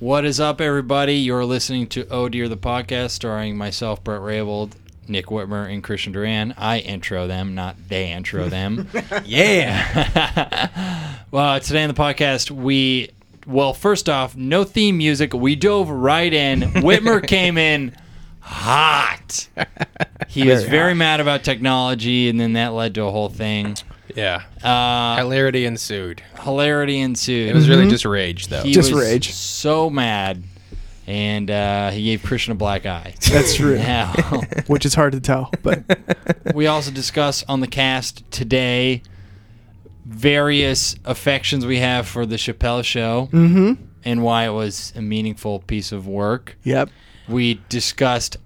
What is up, everybody? You're listening to Oh Dear the podcast, starring myself, Brett Raybold, Nick Whitmer, and Christian Duran. I intro them, not they intro them. yeah. well, today on the podcast, we well, first off, no theme music. We dove right in. Whitmer came in hot. He was Very very mad about technology, and then that led to a whole thing. Yeah. Uh, Hilarity ensued. hilarity ensued. It was really just rage, though. He Just was rage. So mad, and uh, he gave Christian a black eye. That's true. Now, Which is hard to tell, but we also discuss on the cast today various affections we have for the Chappelle Show mm-hmm. and why it was a meaningful piece of work. Yep. We discussed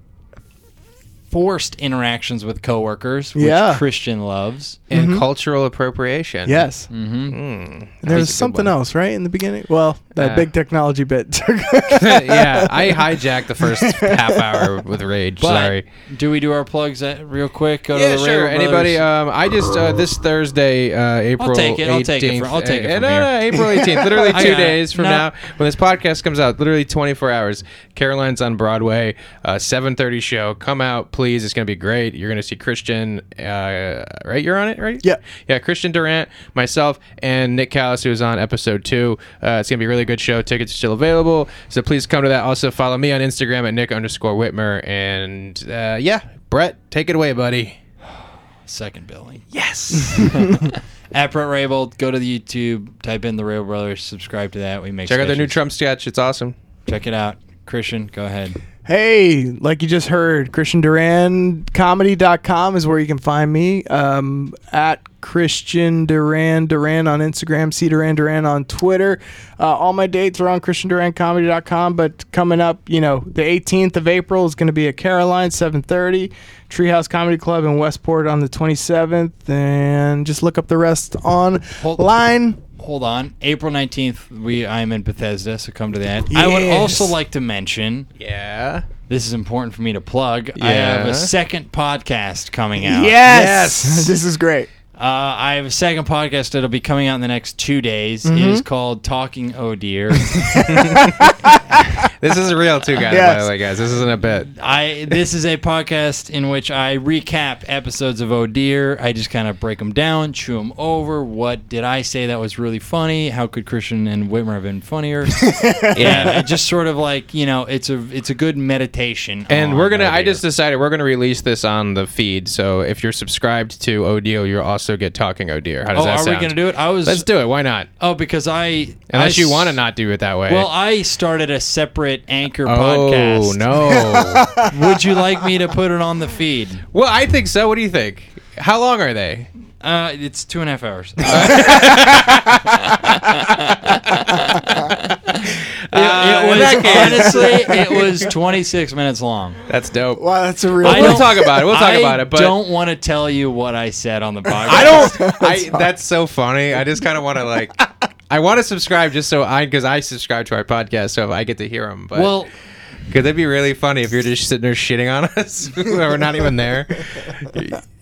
forced interactions with coworkers, which Yeah. Christian loves. and cultural appropriation. Yes. hmm Mm, There was that's a good something else, right, in the beginning? Well, that Uh, big technology bit. yeah, I hijacked the first half hour with rage. But Sorry. do we do our plugs uh, real quick? Go Yeah, to the sure. Raver Anybody? Um, I just uh, this Thursday, uh, April. take it, I'll take it 18th, from- I'll take it uh, from no, here. no, April eighteenth. Literally two got days from No. now, when this podcast comes out, literally twenty four hours. Caroline's on Broadway, uh, seven thirty show. Come out, please. It's gonna be great. You're gonna see Christian. Uh, right? You're on it, right? Yeah. Yeah. Christian Duran, myself, and Nick Callis, who is on episode two. Uh, it's gonna be a really good show. Tickets are still available, so please come to that. Also, follow me on Instagram at Nick underscore Whitmer, and uh, yeah, Brett, take it away, buddy. second billing. Yes. At Brett Raybold, go to the YouTube, type in the Rail Brothers, subscribe to that. We make Check out their new. Trump sketch. It's awesome. Check it out. Christian, go ahead. hey, like you just heard, Christian Duran comedy.com is where you can find me. Um, at Christian Duran Duran on Instagram, C Duran Duran on Twitter. Uh, all my dates are on ChristianDuranComedy.com. But coming up, you know, the 18th of April is going to be at Caroline, 7:30. Treehouse Comedy Club in Westport on the 27th, and just look up the rest online. Hold on. April 19th, we I'm in Bethesda, so come to that. I would also like to mention, Yeah. this is important for me to plug. Yeah. I have a second podcast coming out. Yes, Yes. this is great. Uh, I have a second podcast that'll be coming out in the next two days. It is called Talking Oh Dear. This is real too, guys. By the way, guys, this isn't a bit. I this is a podcast in which I recap episodes of Oh Dear. I just kind of break them down, chew them over. What did I say that was really funny? How could Christian and Whitmer have been funnier? yeah, it just sort of like you know, it's a it's a good meditation. And we're gonna. Oh I just decided we're gonna release this on the feed. So if you're subscribed to oh Odeo, you'll also get talking Oh Dear. How does Oh, that are sound? we gonna do it? I was Let's do it. Why not? oh because I Unless I you want to not do it that way. Well, I started a separate anchor podcast. oh no. Would you like me to put it on the feed? well, I think so. What do you think? How long are they? Uh, it's two and a half hours. Uh, Uh, it was honestly, it was 26 minutes long. That's dope. Wow, that's a real. I we'll talk about it. We'll talk I about it. But don't want to tell you what I said on the podcast. I don't. I, that's so funny. I just kind of want to like. I want to subscribe just so I because I subscribe to our podcast, so I get to hear them. But Well, could that be really funny if you're just sitting there shitting on us? We're not even there.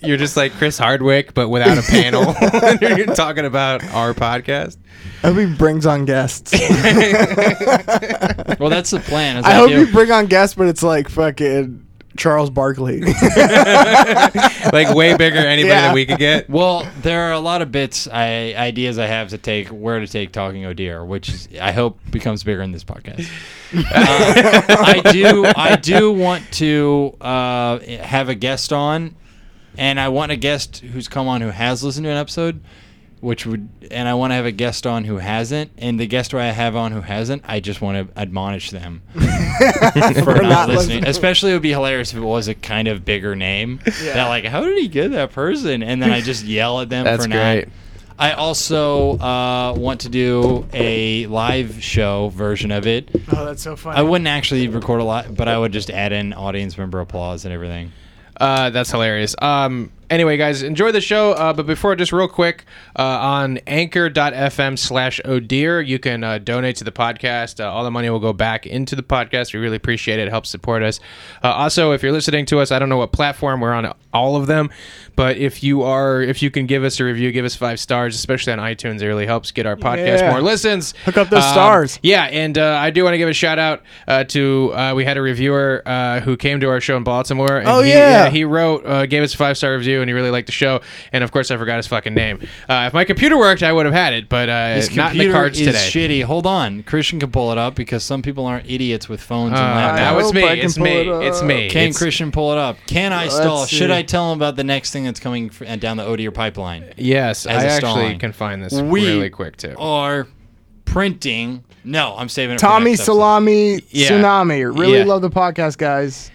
You're just like Chris Hardwick, but without a panel. And you're talking about our podcast. I hope he brings on guests. well, that's the plan. is I hope do- you bring on guests, but it's like fucking Charles Barkley. Like way bigger anybody Yeah. that we could get. Well, there are a lot of bits, I, ideas I have to take where to take talking oh dear, which is, I hope becomes bigger in this podcast. Uh, I do, I do want to uh, have a guest on, and I want a guest who's come on who has listened to an episode, which would, and I want to have a guest on who hasn't, and the guest who I have on who hasn't, I just want to admonish them for not, not listening. listening. Especially, it would be hilarious if it was a kind of bigger name. That like, how did he get that person? And then I just yell at them That's for great. not. I also uh, want to do a live show version of it. oh, that's so funny. I wouldn't actually record a lot, but I would just add in audience member applause and everything. Uh, that's hilarious. Um, anyway, guys, enjoy the show. Uh, but before, just real quick, uh, on anchor.fm slash Odeer, you can uh, donate to the podcast. Uh, all the money will go back into the podcast. We really appreciate it. It helps support us. Uh, also, if you're listening to us, I don't know what platform we're on all of them, but if you are, if you can give us a review, give us five stars, especially on iTunes, it really helps get our podcast Yeah. more listens. Hook up those Um, stars. Yeah, and uh, I do want to give a shout out uh, to uh, we had a reviewer uh, who came to our show in Baltimore. And Oh, he, yeah. he wrote, uh, gave us a five star review, and he really liked the show. And of course, I forgot his fucking name. Uh, if my computer worked, I would have had it, but uh, His not in the computer cards is today. shitty. Hold on, Christian can pull it up because some people aren't idiots with phones Uh, and laptops. now it's hope me. I can It's pull me. it up. It's me. Can It's- Christian pull it up? Can I Let's stall? Should. I tell him about the next thing that's coming f- uh, down the Odier pipeline? Yes, As I a actually stalling. can find this We really quick too. Are printing? No, I'm saving it. for Tommy next episode. Salami Yeah. Tsunami. Really Yeah. love the podcast, guys.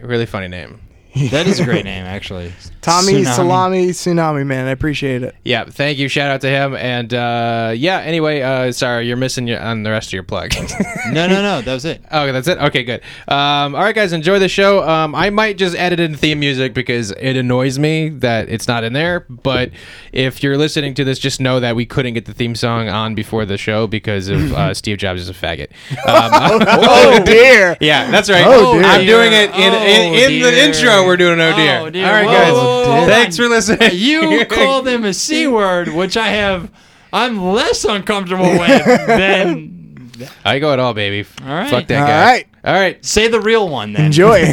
Really funny name. That is a great name, actually. Tommy Tsunami. Salami Tsunami, man. I appreciate it. Yeah, thank you. Shout out to him. And uh, yeah, anyway, uh, sorry, you're missing your, on the rest of your plug. No, no, no. That was it. Okay, that's it. Okay, good. Um, all right, guys, enjoy the show. Um, I might just edit in theme music because it annoys me that it's not in there. But if you're listening to this, just know that we couldn't get the theme song on before the show because of uh, Steve Jobs is a faggot. Um, Oh, dear. yeah, that's right. Oh, dear. I'm doing it in, in, Oh, in the intro. We're doing oh dear. Oh, dear. All right, Whoa, guys. whoa, whoa, hold Thanks for listening. You call them a c word, which I have. I'm less uncomfortable with than. I go at all, baby. All right. Fuck that All guy. right. All right. Say the real one then. Enjoy.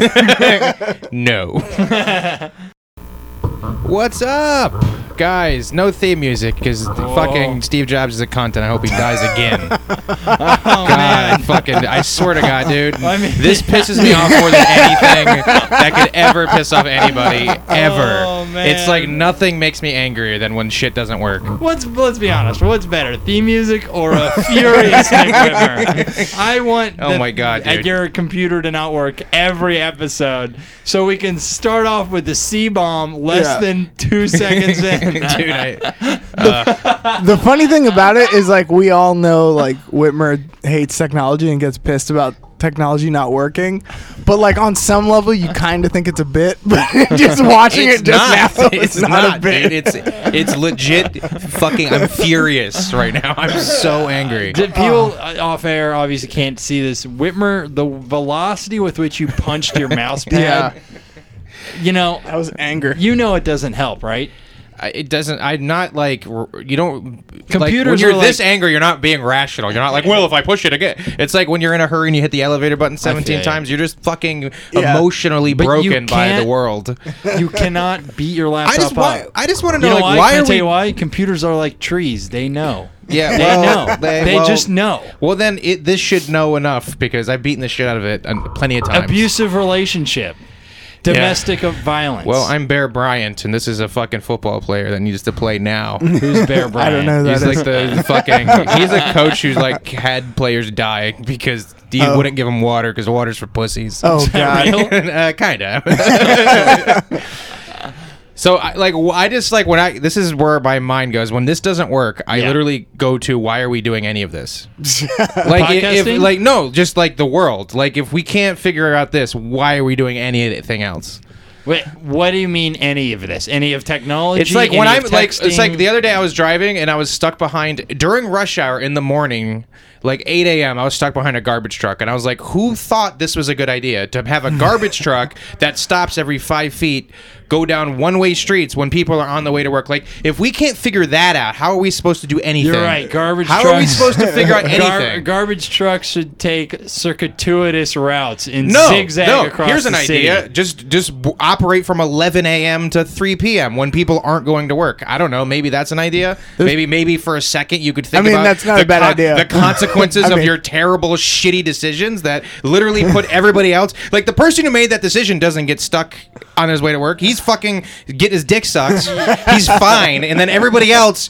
No. What's up, guys? No theme music because fucking Steve Jobs is a cunt, and I hope he dies again. Oh God, man. fucking, I swear to God, dude, I mean- this pisses me off more than anything that could ever piss off anybody oh, ever. Oh, man. It's like nothing makes me angrier than when shit doesn't work. What's let's be honest. What's better, theme music or a furious Nick Whitmer? I want. Oh the- my God, dude. your computer to not work every episode, so we can start off with the C bomb less Yeah. than two seconds in. Dude, I, the funny thing about it is like we all know like Whitmer hates technology and gets pissed about technology not working, but like on some level you kind of think it's a bit, but just watching it's it just not. now, It's, not, not, a bit. dude. It's it's legit. Fucking, I'm furious right now. I'm so angry. Did people uh, off air obviously can't see this. Whitmer, the velocity with which you punched your mouse pad, yeah, you know, that was anger. you know it doesn't help, right? I- it doesn't. I'm not like you don't. like, when you're this like- angry, you're not being rational. You're not like, well, if I push it again, it's like when you're in a hurry and you hit the elevator button 17 you. times. You're just fucking Yeah. emotionally But broken by the world. You cannot beat your laptop I just up. want. I just want to you know, know like why? why are tell we? you why? Computers are like trees. They know. Yeah, They well, know. They, They well- just know. Well, then it, this should know enough because I've beaten the shit out of it uh, plenty of times. Abusive relationship, domestic violence. Well, I'm Bear Bryant, and this is a fucking football player that needs to play now. who's Bear Bryant? I don't know He's that like is. the, the fucking. He's a coach who's like had players die because he Oh. wouldn't give them water because water's for pussies. Oh god. Uh, kind of. So I like I just like when I this is where my mind goes when this doesn't work. I Yeah. literally go to why are we doing any of this? like i- if, Podcasting? like no, just like the world. Like if we can't figure out this, why are we doing anything else? Wait, what do you mean? Any of this? Any of technology? It's like when Any I'm of like it's like texting? the other day I was driving and I was stuck behind during rush hour in the morning, like 8 a.m. I was stuck behind a garbage truck and I was like, who thought this was a good idea to have a garbage truck that stops every five feet, go down one way streets when people are on the way to work? Like if we can't figure that out, how are we supposed to do anything? You're right. Garbage. How trucks, are we supposed to figure out Gar- anything? garbage trucks should take circuitous routes and no, zigzag no. across Here's an the city. idea. Just just operate from 11 a.m. to 3 p.m. when people aren't going to work. I don't know. Maybe that's an idea. maybe maybe for a second you could think I mean, about that's not a bad idea. The consequences I of your terrible, shitty decisions that literally put everybody else. Like the person who made that decision doesn't get stuck on his way to work. He's fucking get his dick sucked. He's fine, and then everybody else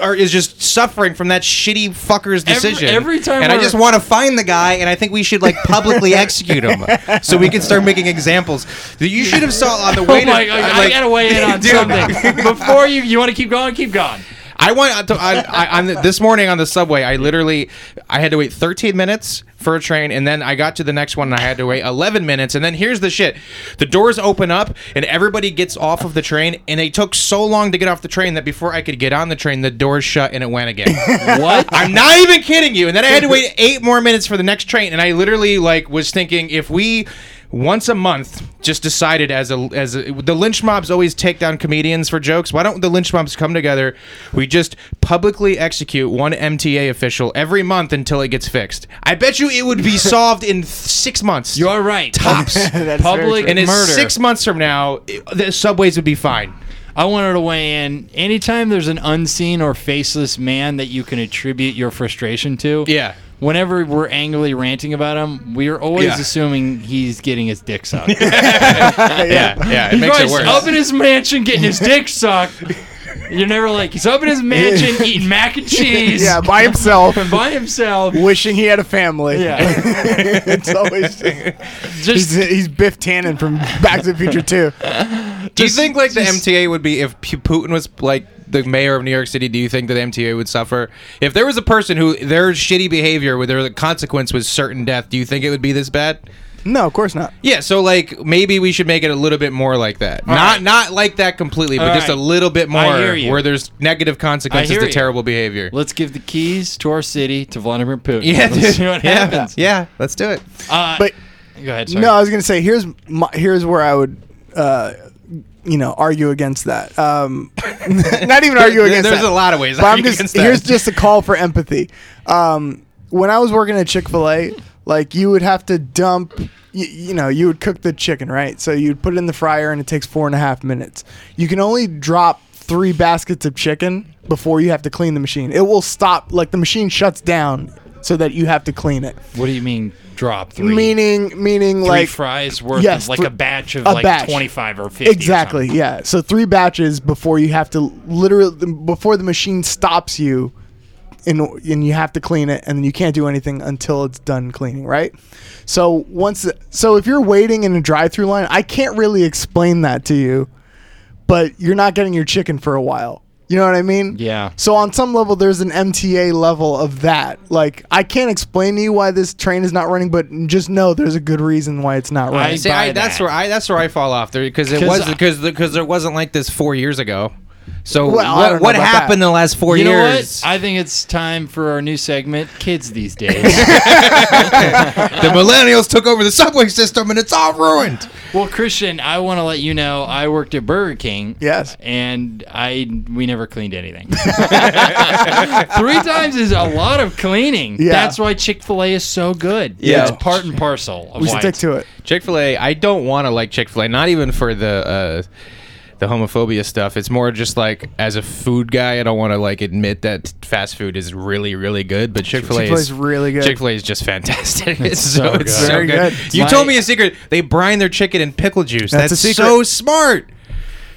are, is just suffering from that shitty fucker's decision. every time and I just want to find the guy, and I think we should like publicly execute him, so we can start making examples. You should have saw on the oh way Oh to. my god! I gotta weigh in on Dude. something before you. You want to keep going? Keep going. I went to, I, I, on the, this morning on the subway. I literally I had to wait 13 minutes for a train, and then I got to the next one and I had to wait 11 minutes. And then here's the shit: the doors open up and everybody gets off of the train, and it took so long to get off the train that before I could get on the train, the doors shut and it went again. What? I'm not even kidding you. And then I had to wait eight more minutes for the next train, and I literally like was thinking if we once a month just decided as a as a, the lynch mobs always take down comedians for jokes. Why don't the lynch mobs come together? We just publicly execute one MTA official every month until it gets fixed. I bet you it would be solved in th- six months. You're right. tops. That's Public and in murder. six months from now, it- the subways would be fine. I wanted to weigh in. Anytime there's an unseen or faceless man that you can attribute your frustration to, Yeah. Whenever we're angrily ranting about him, we are always Yeah. assuming he's getting his dick sucked. Yeah, yeah, it He's makes it always worse. up in his mansion getting his dick sucked. You're never like he's up in his mansion eating mac and cheese. yeah, by himself, by himself. wishing he had a family. Yeah, it's always he's, just he's Biff Tannen from Back to the Future too. Do you think like the MTA would be if P- Putin was like the mayor of New York City? Do you think that MTA would suffer if there was a person who their shitty behavior, where their consequence was certain death? Do you think it would be this bad? No, of course not. Yeah, so like maybe we should make it a little bit more like that. not right. not like that completely, but All just a little bit more I hear you. where there's negative consequences to you. terrible behavior. let's give the keys to our city to Vladimir Putin. Yeah, let's dude. see what yeah, happens. yeah, let's do it. Uh, But go ahead. Sorry. no, I was gonna say here's my, here's where I would, uh, you know, argue against that. Um, not even argue against There's that. a lot of ways. but to I'm just against that. here's just a call for empathy. Um, when I was working at Chick Fil A, like you would have to dump, you, you know, you would cook the chicken, right? So you'd put it in the fryer, and it takes four and a half minutes. You can only drop three baskets of chicken before you have to clean the machine. It will stop, like the machine shuts down, so that you have to clean it. what do you mean drop three? Meaning, meaning three like fries worth yes, of like thr- a batch of a like batch. 25 or 50 Exactly. something. Yeah. So three batches before you have to literally before the machine stops you, and and you have to clean it, and then you can't do anything until it's done cleaning. Right. So once so if you're waiting in a drive-through line, I can't really explain that to you, but you're not getting your chicken for a while. You know what I mean? Yeah. So on some level, there's an MTA level of that. Like I can't explain to you why this train is not running, but just know there's a good reason why it's not running. See, I, that's that. where I that's where I fall off there because it 'Cause was because because there wasn't like this four years ago. So Well, I what, don't know what about happened that. in the last four You know years? what? I think it's time for our new segment, Kids These Days. the millennials took over the subway system and it's all ruined. well, Christian, I want to let you know I worked at Burger King. Yes. And I we never cleaned anything. Three times is a lot of cleaning. Yeah. That's why Chick Fil A is so good. Yeah. it's part and parcel. Of we why stick it's- to it. Chick Fil A, I don't want to like Chick Fil A, not even for the uh, the homophobia stuff. It's more just like as a food guy, I don't want to like admit that fast food is really really good, but Chick Fil A is really good. Chick Fil A is just fantastic. It's, so, so it's good. so good. good. You My- told me a secret. They brine their chicken in pickle juice. That's That's, so smart.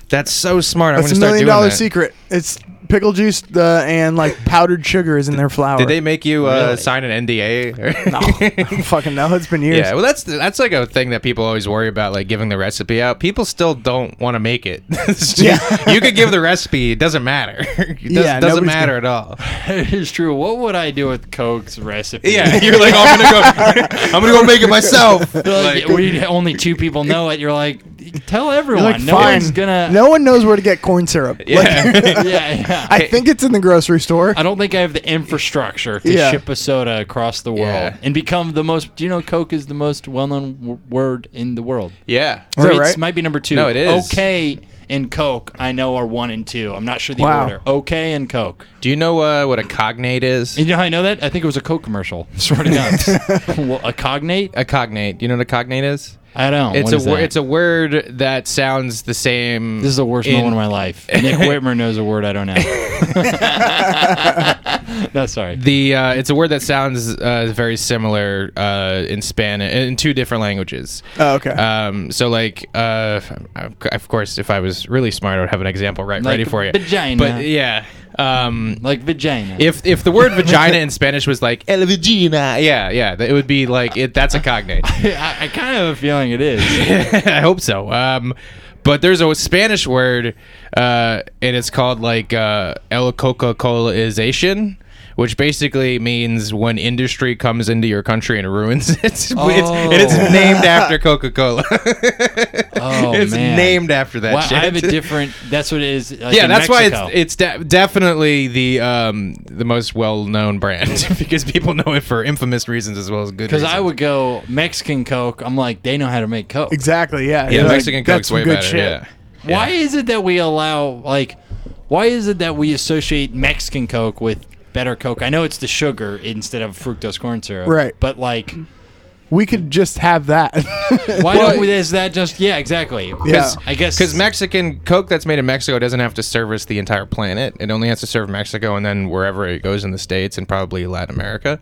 That's so smart. I'm That's gonna a million dollar that. secret. It's pickle juice uh, and like powdered sugar is in their flour. Did they make you uh, Really? sign an NDA? No, I don't fucking no. It's been years. Yeah, well, that's that's like a thing that people always worry about, like giving the recipe out. People still don't want to make it. Yeah. you could give the recipe; it doesn't matter. It does, Yeah, doesn't nobody's matter at all. It is true. What would I do with Coke's recipe? Yeah, you're like, oh, I'm gonna go, I'm gonna go make it myself. Like, Like, we only two people know it. You're like, tell everyone. Like, no fine. one's gonna. No one knows where to get corn syrup. Like, yeah. Yeah, yeah. I think it's in the grocery store. I don't think I have the infrastructure to Yeah. ship a soda across the world Yeah. and become the most. Do you know Coke is the most well-known w- word in the world? yeah. Is that right? It might be number two. No, it is. Okay and Coke, I know are one and two. I'm not sure the Wow. order. Okay and Coke. Do you know uh, what a cognate is? And you know how I know that? I think it was a Coke commercial. Swear to God. well, a cognate? A cognate. Do you know what a cognate is? I don't. It's What a is word. that? It's a word that sounds the same. This is the worst in- moment of my life. Nick Whitmer knows a word I don't know. no, sorry. The uh, it's a word that sounds uh, very similar uh, in Spanish in two different languages. Oh, okay. Um, so like, uh, of course, if I was really smart, I would have an example right Like ready for you. vagina. But yeah, um, Like vagina. if if the word vagina in Spanish was like el vagina, yeah, yeah, it would be like it. That's a cognate. I, I kind of have a feeling it is. I hope so. Um, But there's a Spanish word, uh, and it's called like uh, el Coca Colaization. Which basically means when industry comes into your country and ruins it. It's, it's, and it's Oh. named after Coca Cola. Oh, it's man. named after that Wow, shit. I have a different. That's what it is. Like yeah, in that's Mexico. why it's it's de- definitely the um the most well known brand because people know it for infamous reasons as well as good. Because I would go Mexican Coke. I'm like, they know how to make Coke. Exactly. Yeah. yeah Like, Mexican that's Coke's way good better. shit. Yeah. Why is it that we allow like? Why is it that we associate Mexican Coke with better Coke? I know it's the sugar instead of fructose corn syrup. Right. But like, We could just have that. why don't we? Is that just yeah? Exactly. Yeah. I guess Because Mexican Coke that's made in Mexico doesn't have to service the entire planet. It only has to serve Mexico and then wherever it goes in the States and probably Latin America.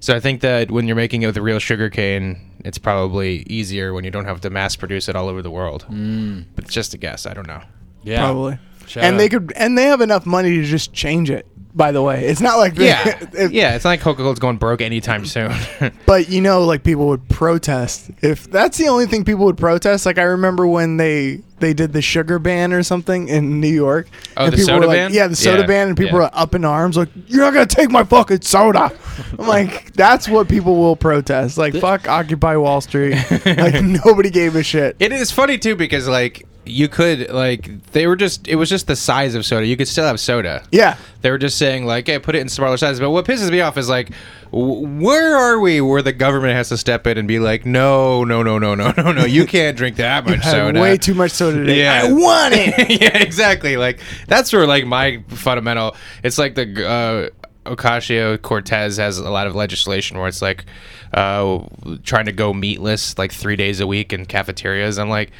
So I think that when you're making it with a real sugar cane, it's probably easier when you don't have to mass produce it all over the world. Mm. But it's just a guess. I don't know. yeah, Probably. Shout and out. they could and they have enough money to just change it. By the way, it's not like Yeah, yeah. It's not like Coca Cola's going broke anytime soon. But you know, like people would protest if that's the only thing people would protest. Like I remember when they they did the sugar ban or something in New York. Oh, and the people soda were like, ban? Yeah, the soda Yeah, ban, and people yeah. were up in arms like, "You're not gonna take my fucking soda." I'm like, that's what people will protest. Like, fuck Occupy Wall Street. like nobody gave a shit. It is funny too because like you could like they were just it was just the size of soda. You could still have soda. Yeah, They were just saying like, "Hey, put it in smaller sizes." But what pisses me off is like, where are we where the government has to step in and be like, "No, no, no, no, no, no, no, you can't drink that much soda." way too much soda today. Yeah. I want it. yeah, exactly. Like that's where like my fundamental. It's like the uh, Ocasio Cortez has a lot of legislation where it's like uh, trying to go meatless like three days a week in cafeterias. I'm like.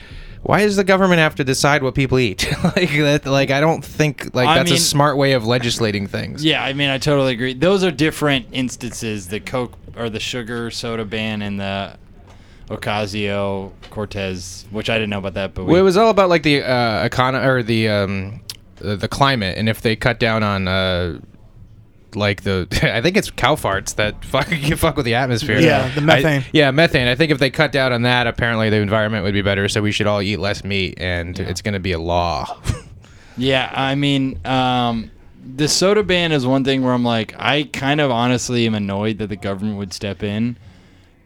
Why does the government have to decide what people eat? like that, like I don't think like I that's mean- a smart way of legislating things. Yeah, I mean, I totally agree. Those are different instances: the Coke or the sugar soda ban, and the Ocasio Cortez, which I didn't know about that. But we, Well, it was all about like the uh, economy or the um, the, the climate, and if they cut down on uh, like the, I think it's cow farts that fuck you fuck with the atmosphere. Yeah, the methane. I- yeah, methane. I think if they cut down on that, apparently the environment would be better. So we should all eat less meat, and it's going to be a law. Yeah, I mean, um, the soda ban is one thing where I'm like, I kind of honestly am annoyed that the government would step in,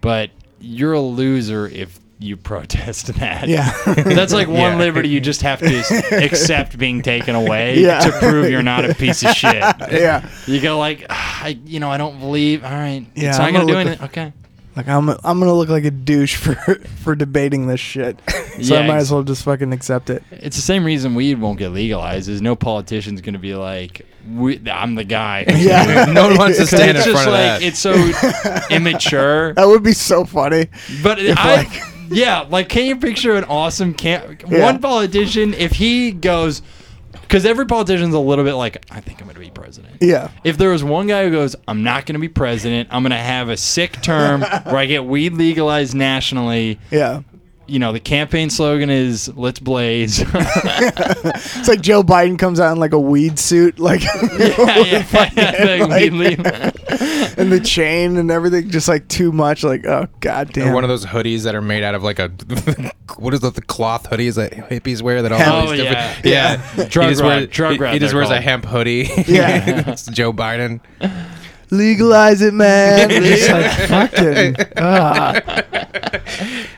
but you're a loser if you protest that. Yeah. That's like one Yeah. liberty you just have to accept being taken away Yeah. to prove you're not a piece of shit. yeah. You go like, "Ah, I, you know, I don't believe. All right, Yeah, it's not I'm gonna, gonna do look anything. Okay. Like I'm, I'm gonna look like a douche for for debating this shit. So I might as well just fucking accept it. It's the same reason weed won't get legalized. Is no politician's gonna be like, we, I'm the guy. Yeah. no one wants to stand in it's just front of like that. it's so immature. That would be so funny. But I, like- yeah, like can you picture an awesome can Yeah. one politician if he goes because every politician's a little bit like I think I'm going to be president. Yeah. If there was one guy who goes, I'm not going to be president. I'm going to have a sick term where I get weed legalized nationally. Yeah. You know, the campaign slogan is "Let's blaze." It's like Joe Biden comes out in like a weed suit, like yeah, yeah, yeah, like- and the chain and everything, just like too much. Like, oh god Or damn. one of those hoodies that are made out of like a what is that the cloth hoodies that hippies wear that all Hemp. these Oh, different yeah. yeah, Drug he just rug, wears, drug he, he just they're wears a hemp hoodie Yeah. it's Joe Biden Legalize it, man. Just like fucking. Well, ah.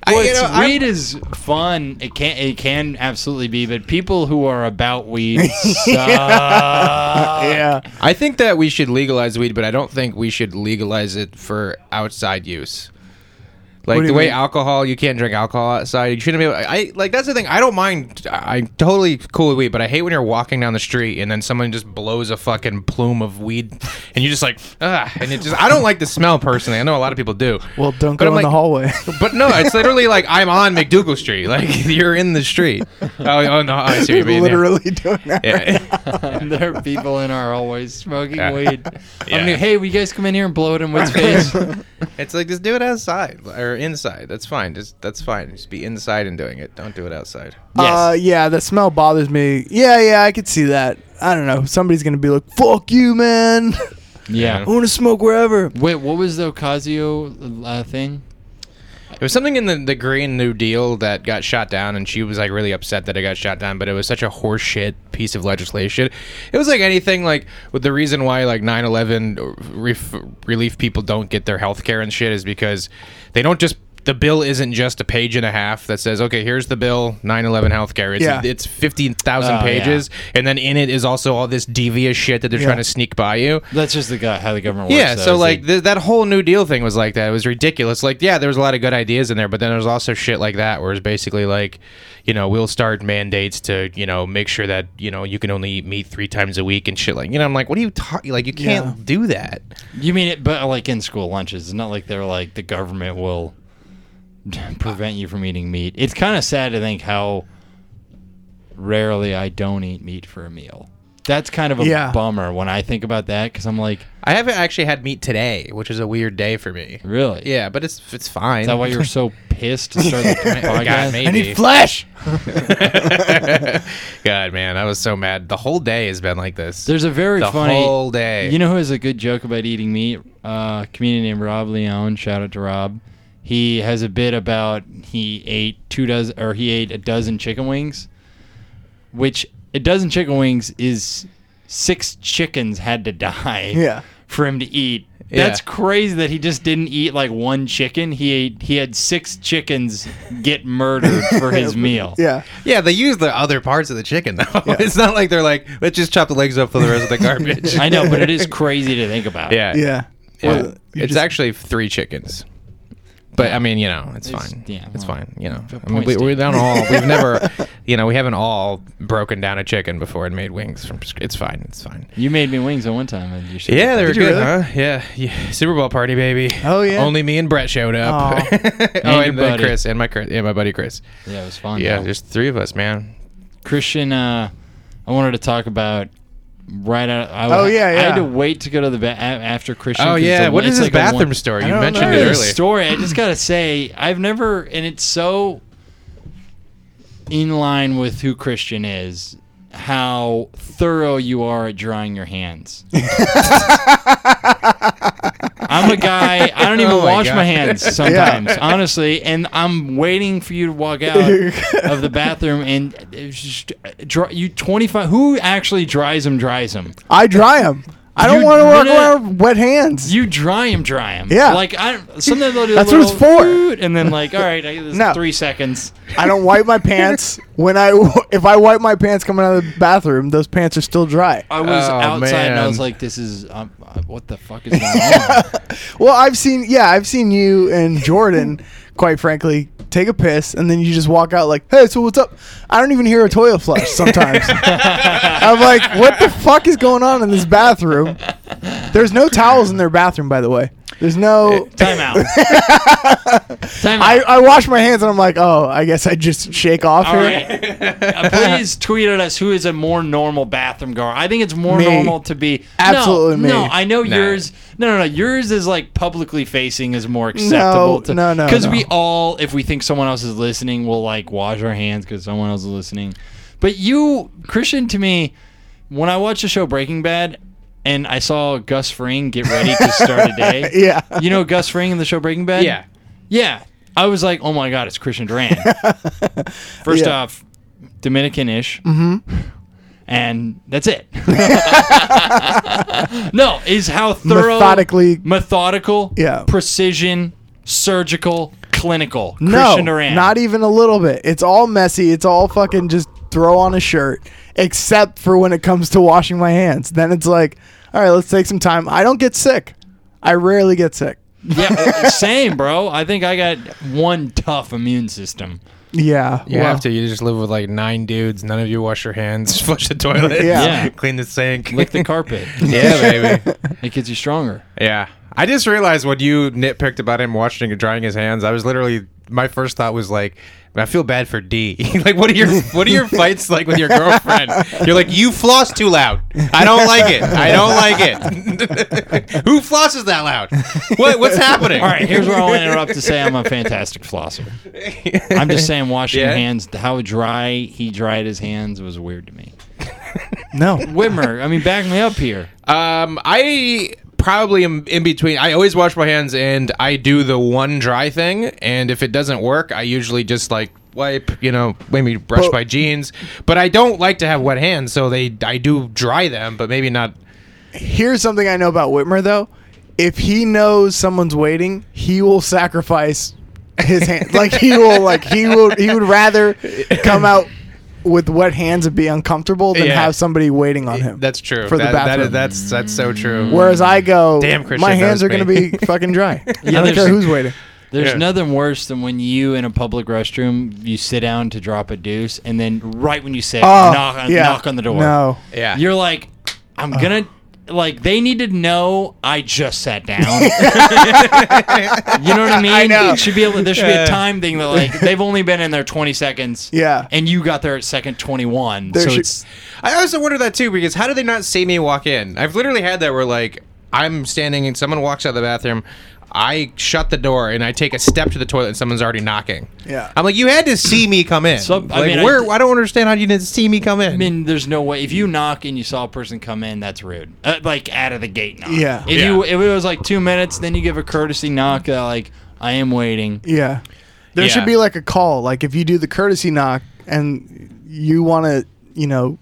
I- you it's- know, I'm- weed is fun. It can it can absolutely be, but people who are about weed suck. yeah. I think that we should legalize weed, but I don't think we should legalize it for outside use. Like the way mean? alcohol, you can't drink alcohol outside. You shouldn't be. Able, I like that's the thing. I don't mind. I- I'm totally cool with weed, but I hate when you're walking down the street and then someone just blows a fucking plume of weed, and you're just like, ah, and it just. I don't like the smell personally. I know a lot of people do. Well, don't But go I'm in the hallway. But no, it's literally like I'm on MacDougal Street. Like you're in the street. Oh, oh no, I see what you mean. yeah. Literally doing that. Yeah. there are people in our hallways smoking Yeah. weed. Yeah. I mean, hey, will you guys come in here and blow it in Witt's face? It's like just do it outside or inside. That's fine. Just that's fine. Just be inside and doing it. Don't do it outside. Uh, yeah, the smell bothers me. Yeah, yeah, I could see that. I don't know. Somebody's gonna be like, "Fuck you, man. yeah. I want to smoke wherever." Wait, what was the Ocasio uh, thing? It was something in the, the Green New Deal that got shot down, and she was like really upset that it got shot down. But it was such a horseshit piece of legislation. It was like anything like with the reason why like 9/11 ref- relief people don't get their health care and shit is because they don't just the bill isn't just a page and a half that says, okay, here's the bill, 9/11 healthcare. It's Yeah. it's 15,000 Oh, yeah. pages, and then in it is also all this devious shit that they're Yeah. trying to sneak by you. That's just the guy how the government works. Yeah, though, so like th- that whole New Deal thing was like that. It was ridiculous. Like, yeah, there was a lot of good ideas in there, but then there was also shit like that, where it's basically like, you know, we'll start mandates to, you know, make sure that you know you can only eat meat three times a week and shit like. You know, I'm like, what are you talking? Like, you can't Yeah. do that. you mean it, but like in school lunches. It's not like they're like the government will prevent you from eating meat. It's kind of sad to think how rarely I don't eat meat for a meal. That's kind of a Yeah. bummer when I think about that because I'm like, I haven't actually had meat today, which is a weird day for me. really? Yeah, but it's it's fine. Is that why you were so pissed to start the podcast? God, maybe. I need flesh. God, man, I was so mad. The whole day has been like this. There's a very the funny. whole day. You know who has a good joke about eating meat? Uh, a comedian named Rob Leone. Shout out to Rob. He has a bit about he ate two dozen or he ate a dozen chicken wings, which a dozen chicken wings is six chickens had to die Yeah. for him to eat. Yeah. That's crazy that he just didn't eat like one chicken. He ate he had six chickens get murdered for his meal. Yeah. yeah, they use the other parts of the chicken though. It's not like they're like, let's just chop the legs up for the rest of the garbage. I know, but it is crazy to think about. Yeah, Yeah. Yeah. Well, you it's just- actually three chickens. But I mean, you know, it's, It's- fine. yeah, it's well, fine. You know, I mean, we, point's we taken. don't all. We've never, you know, we haven't all broken down a chicken before and made wings from. sc- It's fine. It's fine. You made me wings at one time. And you should Yeah, they were Did you good, really? huh? Yeah. yeah, Super Bowl party, baby. Oh, yeah? Only me and Brett showed up. Aw. oh, And and, then buddy. Chris and my Chris, yeah, my buddy Chris. Yeah, it was fun. Yeah, though. just three of us, man. Christian, uh, I wanted to talk about right out. I, Oh, yeah, yeah, I had to wait to go to the ba- after Christian. Oh 'cause yeah, the- what it's is his like a one- bathroom story? You mentioned know. it The earlier. story. I just gotta say, I've never, and it's so in line with who Christian is. How thorough you are at drying your hands. I'm a guy. I don't even Oh my wash God. my hands sometimes, honestly. And I'm waiting for you to walk out of the bathroom and it's just, dry, you 25. Who actually dries them? Dries them. I dry them. I don't want to walk no, no. around with wet hands. You dry them, dry them. Yeah. Like I sometimes they'll do. a That's what it's little for. "Oot," And then like, all right, I this No. three seconds. I don't wipe my pants when I if I wipe my pants coming out of the bathroom, those pants are still dry. I was Oh, outside and I was man. like, this is um, uh, what the fuck is going on? Well, I've seen yeah, I've seen you and Jordan, quite frankly, take a piss and then you just walk out like, "Hey, so what's up?" I don't even hear a toilet flush sometimes. I'm like, "What the fuck is going on in this bathroom?" There's no towels in their bathroom, by the way. There's no. Time out. Time out. I, I wash my hands and I'm like, oh, I guess I just shake off All here. right. Uh, please tweet at us who is a more normal bathroom goer. I think it's more Me. normal to be Absolutely no, me. No, I know Nah. yours. No, no, no. Yours is like publicly facing is more acceptable. to, no, no, Because no. we all, if we think someone else is listening, will like wash our hands because someone else is listening. But you, Christian, to me, when I watch the show Breaking Bad. And I saw Gus Fring get ready to start a day. Yeah. You know Gus Fring in the show Breaking Bad? Yeah. Yeah. I was like, oh my God, it's Christian Duran. First Yeah. off, Dominican ish. Mm-hmm. And that's it. no, is how thorough, Methodically- methodical, Yeah. precision, surgical, clinical. No, Christian Duran. not even a little bit. It's all messy. It's all fucking just throw on a shirt, except for when it comes to washing my hands. Then it's like, all right, let's take some time. I don't get sick. I rarely get sick. yeah, uh, same, bro. I think I got one tough immune system. Yeah, You well, have to. You just live with like nine dudes. None of you wash your hands. Flush the toilet. Yeah. Yeah. Clean the sink. Lick the carpet. yeah, baby. It gets you stronger. Yeah. I just realized what you nitpicked about him washing and drying his hands. I was literally my first thought was like, I feel bad for D. like, what are your what are your fights like with your girlfriend? You're like, you floss too loud. I don't like it. I don't like it. Who flosses that loud? What what's happening? All right, here's where I want to interrupt to say I'm a fantastic flosser. I'm just saying, washing Yeah? your hands, how dry he dried his hands was weird to me. no. Whitmer, I mean, back me up here. Um, I probably am in between. I always wash my hands and I do the one dry thing. And if it doesn't work, I usually just like wipe, you know, maybe brush But- my jeans. But I don't like to have wet hands, so they I do dry them, but maybe not. Here's something I know about Whitmer though. If he knows someone's waiting, he will sacrifice his hand. like he will like he will he would rather come out with wet hands and be uncomfortable than Yeah. have somebody waiting on him. That's true. For the That- that bathroom. is- that's that's so true. Whereas I go, Damn, Christian my hands knows are going to me. be fucking dry. I don't there's- care who's waiting. There's Yeah. nothing worse than when you in a public restroom you sit down to drop a deuce and then right when you sit Oh, knock on, yeah. knock on the door. No. Yeah. You're like, I'm gonna like they need to know I just sat down. you know what I mean? I know. It should be able. There should be a time thing that like they've only been in there 20 seconds. Yeah. And you got there at second 21. There so should- it's I also wonder that too because how do they not see me walk in? I've literally had that where like I'm standing and someone walks out of the bathroom. I shut the door and I take a step to the toilet and someone's already knocking. Yeah. I'm like, you had to see me come in. So, I like, mean, I- where? I, don't understand how you didn't see me come in. I mean, there's no way. If you knock and you saw a person come in, that's rude. Uh, like out of the gate knock. Yeah. If Yeah. you if it was like two minutes, then you give a courtesy knock. Uh, like I am waiting. Yeah. There Yeah. should be like a call. Like if you do the courtesy knock and you want to, you know,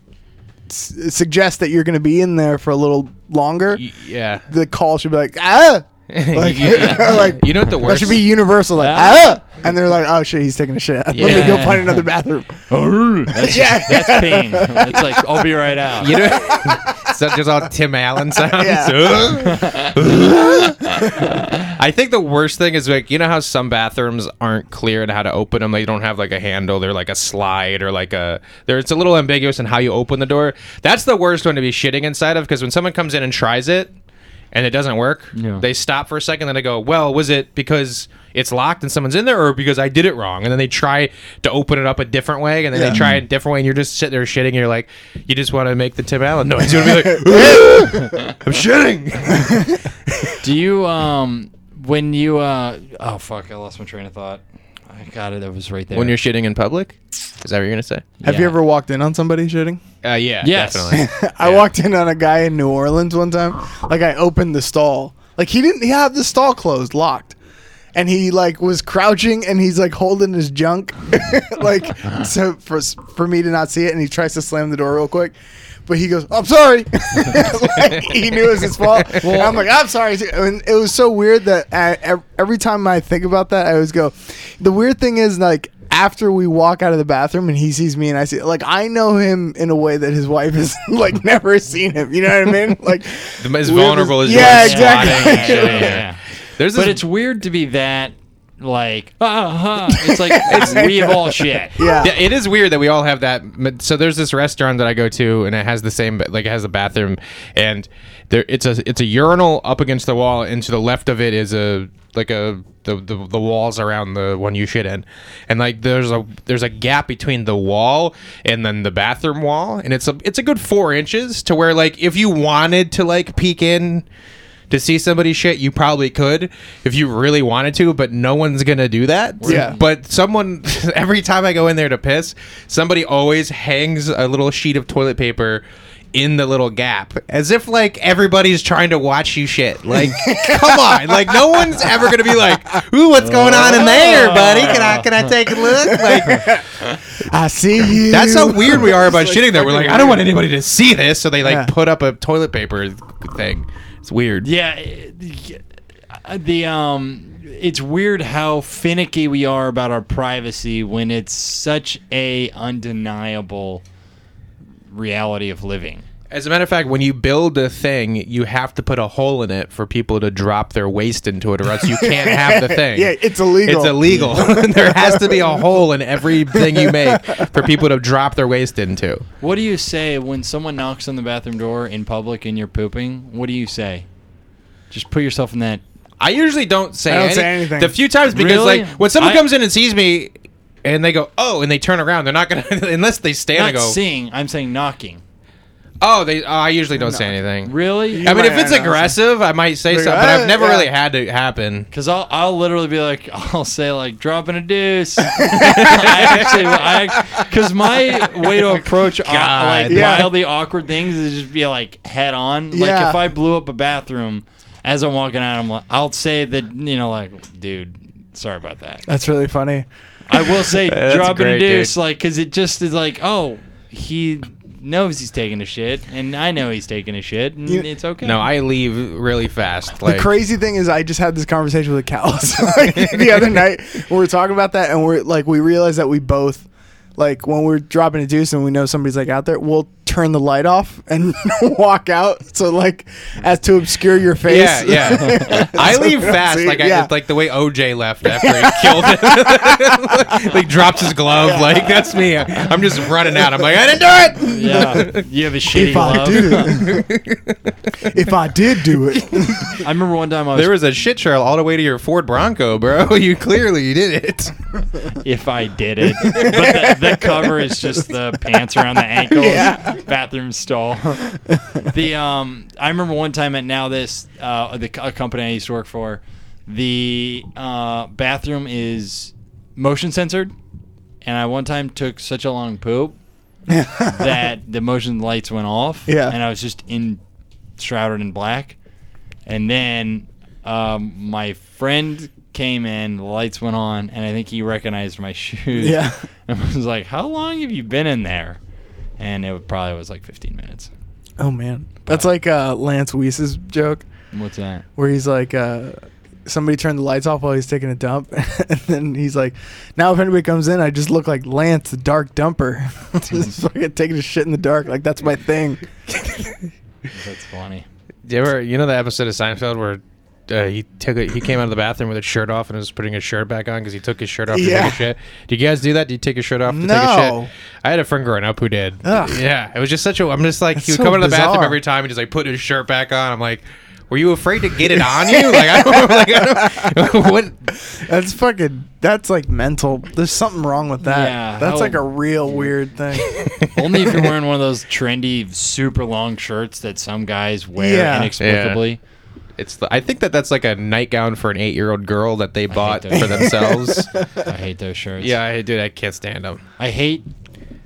s- suggest that you're going to be in there for a little longer, Y- yeah. the call should be like, ah. Like, like You know what the that worst? should be universal. Like, Ah. ah. And they're like, oh shit, he's taking a shit. Let me go find another bathroom. That's, Yeah. that's pain. It's like I'll be right out. You know, is that just all Tim Allen sounds? I think the worst thing is like you know how some bathrooms aren't clear on how to open them. They don't have like a handle. They're like a slide or like a. There, it's a little ambiguous in how you open the door. That's the worst one to be shitting inside of because when someone comes in and tries it and it doesn't work, Yeah. they stop for a second. Then they go, "Well, was it because it's locked and someone's in there, or because I did it wrong?" And then they try to open it up a different way, and then Yeah. they try it a different way, and you're just sitting there shitting. And you're like, you just want to make the Tim Allen noise. You're gonna be like, "I'm shitting." Do you um when you uh oh fuck I lost my train of thought. I got it. It was right there. when you're shitting in public, is that what you're gonna say? Have you Yeah. ever walked in on somebody shitting? Uh, yeah, Yes. definitely. I Yeah. walked in on a guy in New Orleans one time. Like I opened the stall. Like he didn't have the stall closed, locked. And he like was crouching and he's like holding his junk like so for for me to not see it and he tries to slam the door real quick. But he goes, "I'm sorry." like, he knew it was his fault. And I'm like, "I'm sorry." And it was so weird that I, every time I think about that, I always go. The weird thing is like after we walk out of the bathroom and he sees me and I see like I know him in a way that his wife has like never seen him. You know what I mean? Like The- as vulnerable as yeah, exactly. squatting and shitting. yeah, yeah. There's But this, it's weird to be that like uh-huh. It's like it's, we have all shit. Yeah. yeah, it is weird that we all have that. So there's this restaurant that I go to, and it has the same, like it has a bathroom, and there it's a it's a urinal up against the wall, and to the left of it is a like a the, the the walls around the one you shit in, and like there's a there's a gap between the wall and then the bathroom wall, and it's a it's a good four inches to where like if you wanted to like peek in to see somebody shit, you probably could if you really wanted to, but no one's gonna do that. Yeah. But someone, every time I go in there to piss, somebody always hangs a little sheet of toilet paper in the little gap as if like everybody's trying to watch you shit. Like come on. Like no one's ever gonna be like ooh what's going on in there buddy? Can i can i take a look? Like I see you. that's how weird we are about It's, shitting there. We're like i don't want anybody to see this. So they like Yeah. put up a toilet paper thing it's weird Yeah, the um, it's weird how finicky we are about our privacy when it's such a undeniable reality of living. As a matter of fact, when you build a thing, you have to put a hole in it for people to drop their waste into it, or else you can't have the thing. Yeah, it's illegal. It's illegal. there has to be a hole in everything you make for people to drop their waste into. What do you say when someone knocks on the bathroom door in public and you're pooping? What do you say? Just put yourself in that. I usually don't say, I don't any- say anything. The few times because Really? like when someone I- comes in and sees me and they go, "Oh," and they turn around, they're not gonna unless they stand Not and go, seeing. I'm saying knocking. "Oh," they. Oh, I usually don't say anything. Really? I mean, if might it's not say- aggressive, I might say Like, something, but "Ah," I've never yeah. really had it happen. Because I'll, I'll literally be like, I'll say like dropping a deuce. I actually, I because my way to approach au- like God. Yeah. mildly awkward things is just be like head on. Like Yeah. if I blew up a bathroom, as I'm walking out, I'm like, I'll say that you know, like, dude, sorry about that. That's really funny. I will say, That's drop and great, deuce, dude. like, because it just is like, oh, he knows he's taking a shit, and I know he's taking a shit, and You- it's okay. No, I leave really fast. Like the crazy thing is, I just had this conversation with Callis like, the other night. We were talking about that, and we're like, we realized that we both, like, when we're dropping a deuce and we know somebody's like out there, we'll turn the light off and walk out. So like, as to obscure your face. Yeah, yeah. I leave fast, see- like I, yeah. it's like the way OJ left after he killed him. like drops his glove. Like that's me. I'm just running out. I'm like, I didn't do it. yeah, you have a shitty if I love. did it, if I did do it, I remember one time I was, There was a shit trail all the way to your Ford Bronco, bro. You clearly did it. if I did it, but the, the cover is just the pants around the ankles, Yeah. Bathroom stall. the um, I remember one time at now this uh, the a company I used to work for, the uh, bathroom is motion censored, and I one time took such a long poop that the motion lights went off. Yeah. and I was just in shrouded in black, and then um, my friend came in, the lights went on, and I think he recognized my shoes. Yeah. and was like, "How long have you been in there?" And it probably was like 15 minutes. oh man, that's like uh, Lance Weiss's joke. What's that? where he's like, uh, somebody turned the lights off while he's taking a dump, and then he's like, now if anybody comes in, I just look like Lance, the dark dumper, just fucking taking a shit in the dark. Like that's my thing. That's funny. Do you ever, you know, the episode of Seinfeld where uh, he took a, he came out of the bathroom with his shirt off and was putting his shirt back on because he took his shirt off to Yeah. take a shit. Did you guys do that? Did you take your shirt off to take a No. shit? I had a friend growing up who did. Ugh. Yeah, it was just such a. I'm just like That's he would so come out of the bathroom every time and just like put his shirt back on. I'm like. Were you afraid to get it on you? Like I don't, like, I don't what? That's fucking. That's like mental. There's something wrong with that. Yeah, that's like a real weird thing. Only if you're wearing one of those trendy, super long shirts that some guys wear Yeah. inexplicably. It's the, I think that that's like a nightgown for an eight year old girl that they bought those. for themselves. I hate those shirts. yeah, I, dude, I can't stand them. I hate.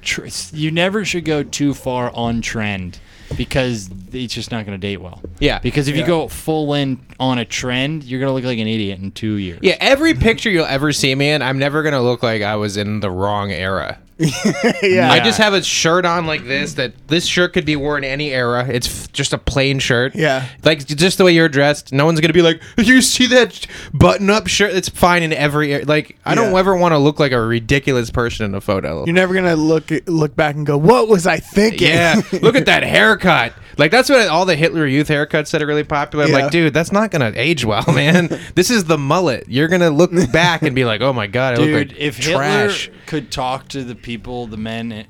Tr- you never should go too far on trend because it's just not going to date well. Yeah. Because if you go full in on a trend, you're going to look like an idiot in two years. Yeah, every picture you'll ever see me in, I'm never gonna look like I was in the wrong era. yeah. I just have a shirt on like this. That this shirt could be worn in any era. It's f- just a plain shirt. Yeah. like just the way you're dressed. No one's gonna be like, "You see that button-up shirt? It's fine in every era." Like, I don't Yeah. ever want to look like a ridiculous person in a photo. You're never gonna look look back and go, "What was I thinking?" yeah, look at that haircut. Like that's what all the Hitler Youth haircuts that are really popular. I'm Yeah. like, dude, that's not gonna age well, man. this is the mullet. You're gonna look back and be like, oh my god, I Dude, look like if trash. Hitler could talk to the people, the men eh,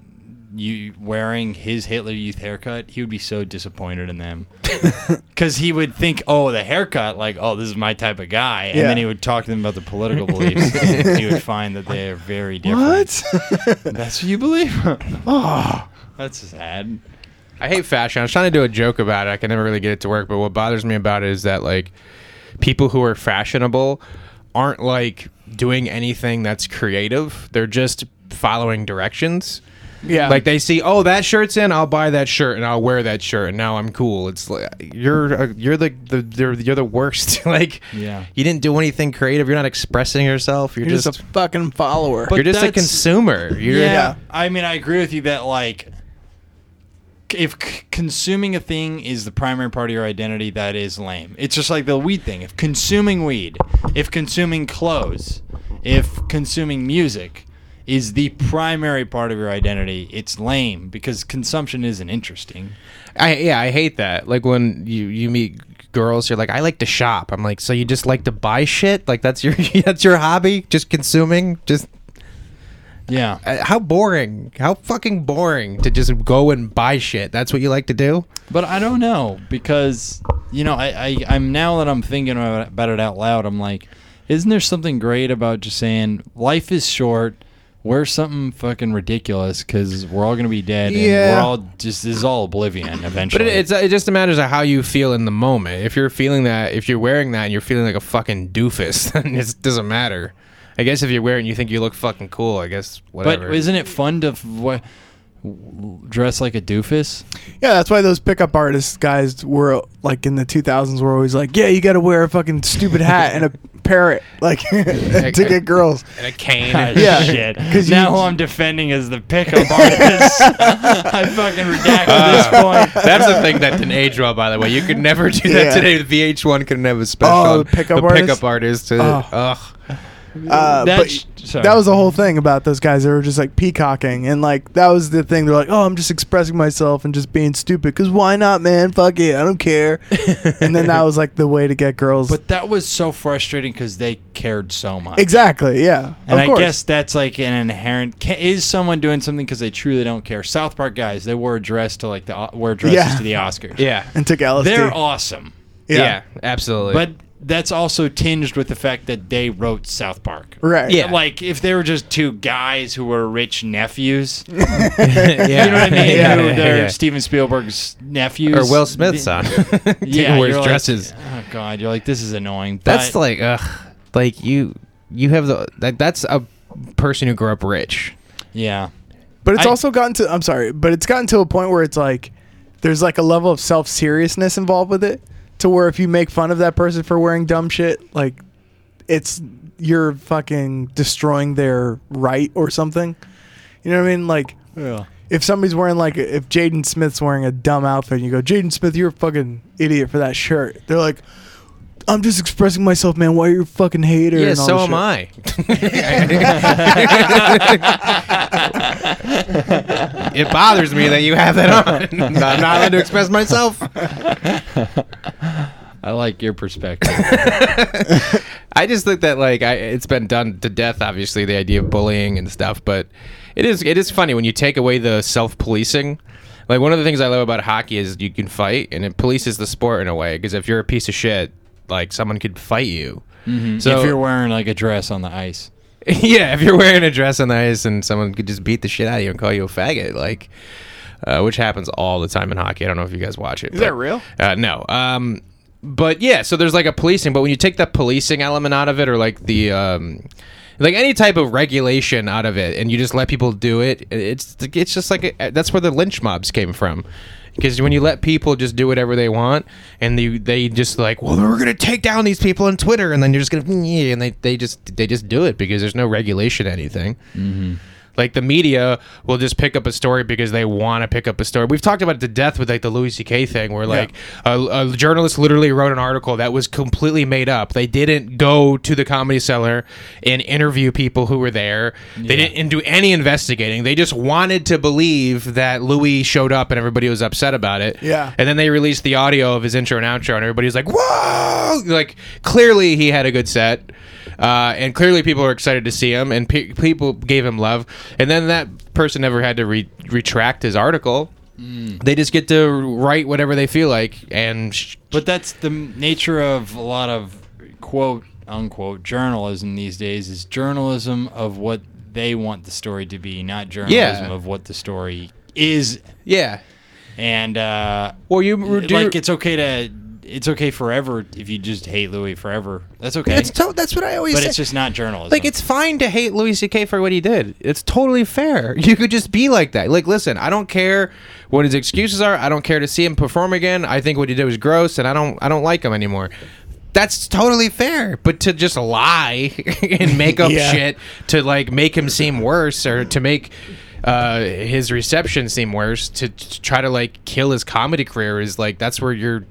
you wearing his Hitler Youth haircut, he would be so disappointed in them. Because he would think, oh, the haircut, like, oh, this is my type of guy. And Yeah. then he would talk to them about the political beliefs. and he would find that they are very different. What? That's what you believe? oh, That's sad. I hate fashion. I was trying to do a joke about it. I can never really get it to work. But what bothers me about it is that like people who are fashionable aren't like doing anything that's creative. They're just following directions. yeah. Like they see, oh, that shirt's in. I'll buy that shirt and I'll wear that shirt, and now I'm cool. It's like you're uh, you're the, the you're, you're the worst. like Yeah. you didn't do anything creative. You're not expressing yourself. You're, you're just, just a fucking follower. But you're just a consumer. You're, yeah, Yeah. I mean, I agree with you that like, if c- consuming a thing is the primary part of your identity, that is lame. It's just like the weed thing. If consuming weed, if consuming clothes, if consuming music is the primary part of your identity, it's lame because consumption isn't interesting. I yeah, I hate that. Like when you you meet girls, you're like, I like to shop. I'm like, so you just like to buy shit? Like that's your that's your hobby? Just consuming? Just Yeah. uh, how boring? How fucking boring to just go and buy shit? That's what you like to do? But I don't know because you know I, I I'm now that I'm thinking about it out loud. I'm like, isn't there something great about just saying life is short? Wear something fucking ridiculous because we're all gonna be dead. And Yeah. we're all just this is all oblivion eventually. But it, it's it just matters of how you feel in the moment. If you're feeling that, if you're wearing that and you're feeling like a fucking doofus, then it doesn't matter. I guess if you're wearing, you think you look fucking cool. I guess whatever. but isn't it fun to f- wh- dress like a doofus. Yeah, that's why those pickup artist guys were like in the 2000s were always like, yeah, you got to wear a fucking stupid hat and a parrot like to get girls. And a cane. God, Yeah. shit. Because now you- who I'm defending is the pickup artist. I fucking redact at this point. That's the thing that didn't age well, by the way. You could never do that Yeah. today. The VH1 couldn't have a special. Oh, the pickup the artist? pickup artist. uh, Oh. Ugh. Uh, That but sh- that was the whole thing about those guys. They were just like peacocking, and like that was the thing. They're like, "Oh, I'm just expressing myself and just being stupid." Because why not, man? Fuck it, I don't care. and then that was like the way to get girls. But that was so frustrating because they cared so much. exactly, yeah. And of I course. guess that's like an inherent. Ca- is someone doing something because they truly don't care? South Park guys, they wore a dress to like the o- wear dresses Yeah. to the Oscars. Yeah. and took LSD. they're awesome. yeah. absolutely. But that's also tinged with the fact that they wrote South Park. right. Yeah. Like if they were just two guys who were rich nephews, you know what I mean? Yeah, who yeah, they're yeah. Steven Spielberg's nephews Or Will Smith's son. Yeah, wears you're like, dresses. oh god, you're like this is annoying. That's but- like, ugh. Like you, you have the. That, that's a person who grew up rich. yeah. But it's I- also gotten to I'm sorry, but it's gotten to a point where it's like there's like a level of self seriousness involved with it. To where if you make fun of that person for wearing dumb shit, like it's you're fucking destroying their right or something. You know what I mean? Like Yeah. if somebody's wearing like if Jaden Smith's wearing a dumb outfit and you go, Jaden Smith, you're a fucking idiot for that shirt. They're like, I'm just expressing myself, man. Why are you a fucking hater? Yeah, and all so am shit." I. it bothers me that you have that on. I'm not allowed to express myself. I like your perspective. I just think that like I, it's been done to death. Obviously, the idea of bullying and stuff, but it is it is funny when you take away the self policing. Like one of the things I love about hockey is you can fight, and it polices the sport in a way. Because if you're a piece of shit, like someone could fight you. So if you're wearing like a dress on the ice. yeah, if you're wearing a dress on the ice and someone could just beat the shit out of you and call you a faggot, like, uh, which happens all the time in hockey. I don't know if you guys watch it. Is that real? Uh, no. Um, but yeah, so there's like a policing, but when you take that policing element out of it, or like the um, like any type of regulation out of it, and you just let people do it, it's it's just like a, that's where the lynch mobs came from. Because when you let people just do whatever they want, and they they just like, well, we're gonna take down these people on Twitter, and then you're just gonna, and they, they just they just do it because there's no regulation anything. Like the media will just pick up a story because they want to pick up a story. We've talked about it to death with like the Louis C.K. thing, where like a, a journalist literally wrote an article that was completely made up. They didn't go to the comedy cellar and interview people who were there. They didn't do any investigating. They just wanted to believe that Louis showed up and everybody was upset about it. Yeah. And then they released the audio of his intro and outro, and everybody was like, "Whoa!" Like clearly he had a good set. Uh, and clearly, people were excited to see him, and pe- people gave him love. And then that person never had to re- retract his article. They just get to write whatever they feel like, and sh- But that's the nature of a lot of quote unquote journalism these days is journalism of what they want the story to be, not journalism of what the story is. yeah. And uh, Well, you do like it's okay to it's okay forever if you just hate Louis forever. That's okay. That's to- that's what I always but say. it's just not journalism. like it's fine to hate Louis C.K. for what he did. It's totally fair. You could just be like that. Like, listen, I don't care what his excuses are. I don't care to see him perform again. I think what he did was gross, and I don't I don't like him anymore. That's totally fair. But to just lie and make up Yeah. shit to like make him seem worse or to make uh, his reception seem worse to, to try to like kill his comedy career is like that's where you're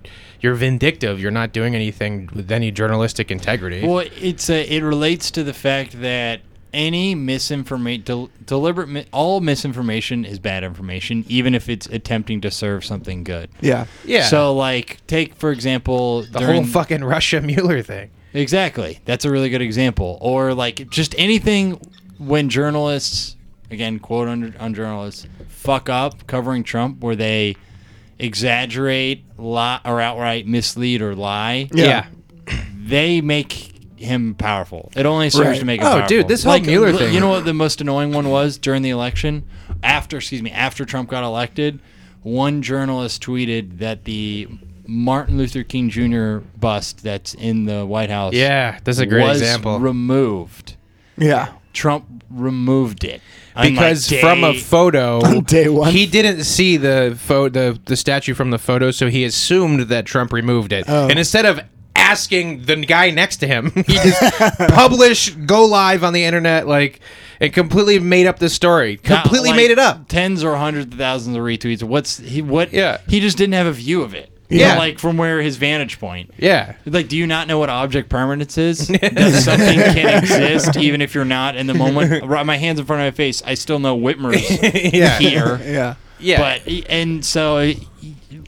you're vindictive. You're not doing anything with any journalistic integrity. Well, it's a, it relates to the fact that any misinformation, del- deliberate, mi- all misinformation is bad information, even if it's attempting to serve something good. Yeah. yeah. So, like, take for example the during whole fucking Russia Mueller thing. exactly. That's a really good example. Or like just anything when journalists, again, quote on, on journalists, fuck up covering Trump, where they exaggerate, lie, or outright mislead or lie. Yeah. they make him powerful. It only serves Right. to make him Oh, powerful. dude, this whole Mueller l- thing- You know what the most annoying one was during the election? After, excuse me, after Trump got elected, one journalist tweeted that the Martin Luther King Jr. bust that's in the White House Yeah, that's a great was example. removed. Yeah. Trump removed it on, like, because from a photo On day one. he didn't see the pho- the the statue from the photo so he assumed that Trump removed it Oh. and instead of asking the guy next to him he just publish go live on the internet like and completely made up this story Not, completely like, made it up Tens or hundreds of thousands of retweets. What's he? What? Yeah. He just didn't have a view of it. Yeah. like from where his vantage point. yeah Like, do you not know what object permanence is? that something can exist even if you're not in the moment. Right, my hands in front of my face. I still know Whitmer's yeah here. Yeah. yeah But and so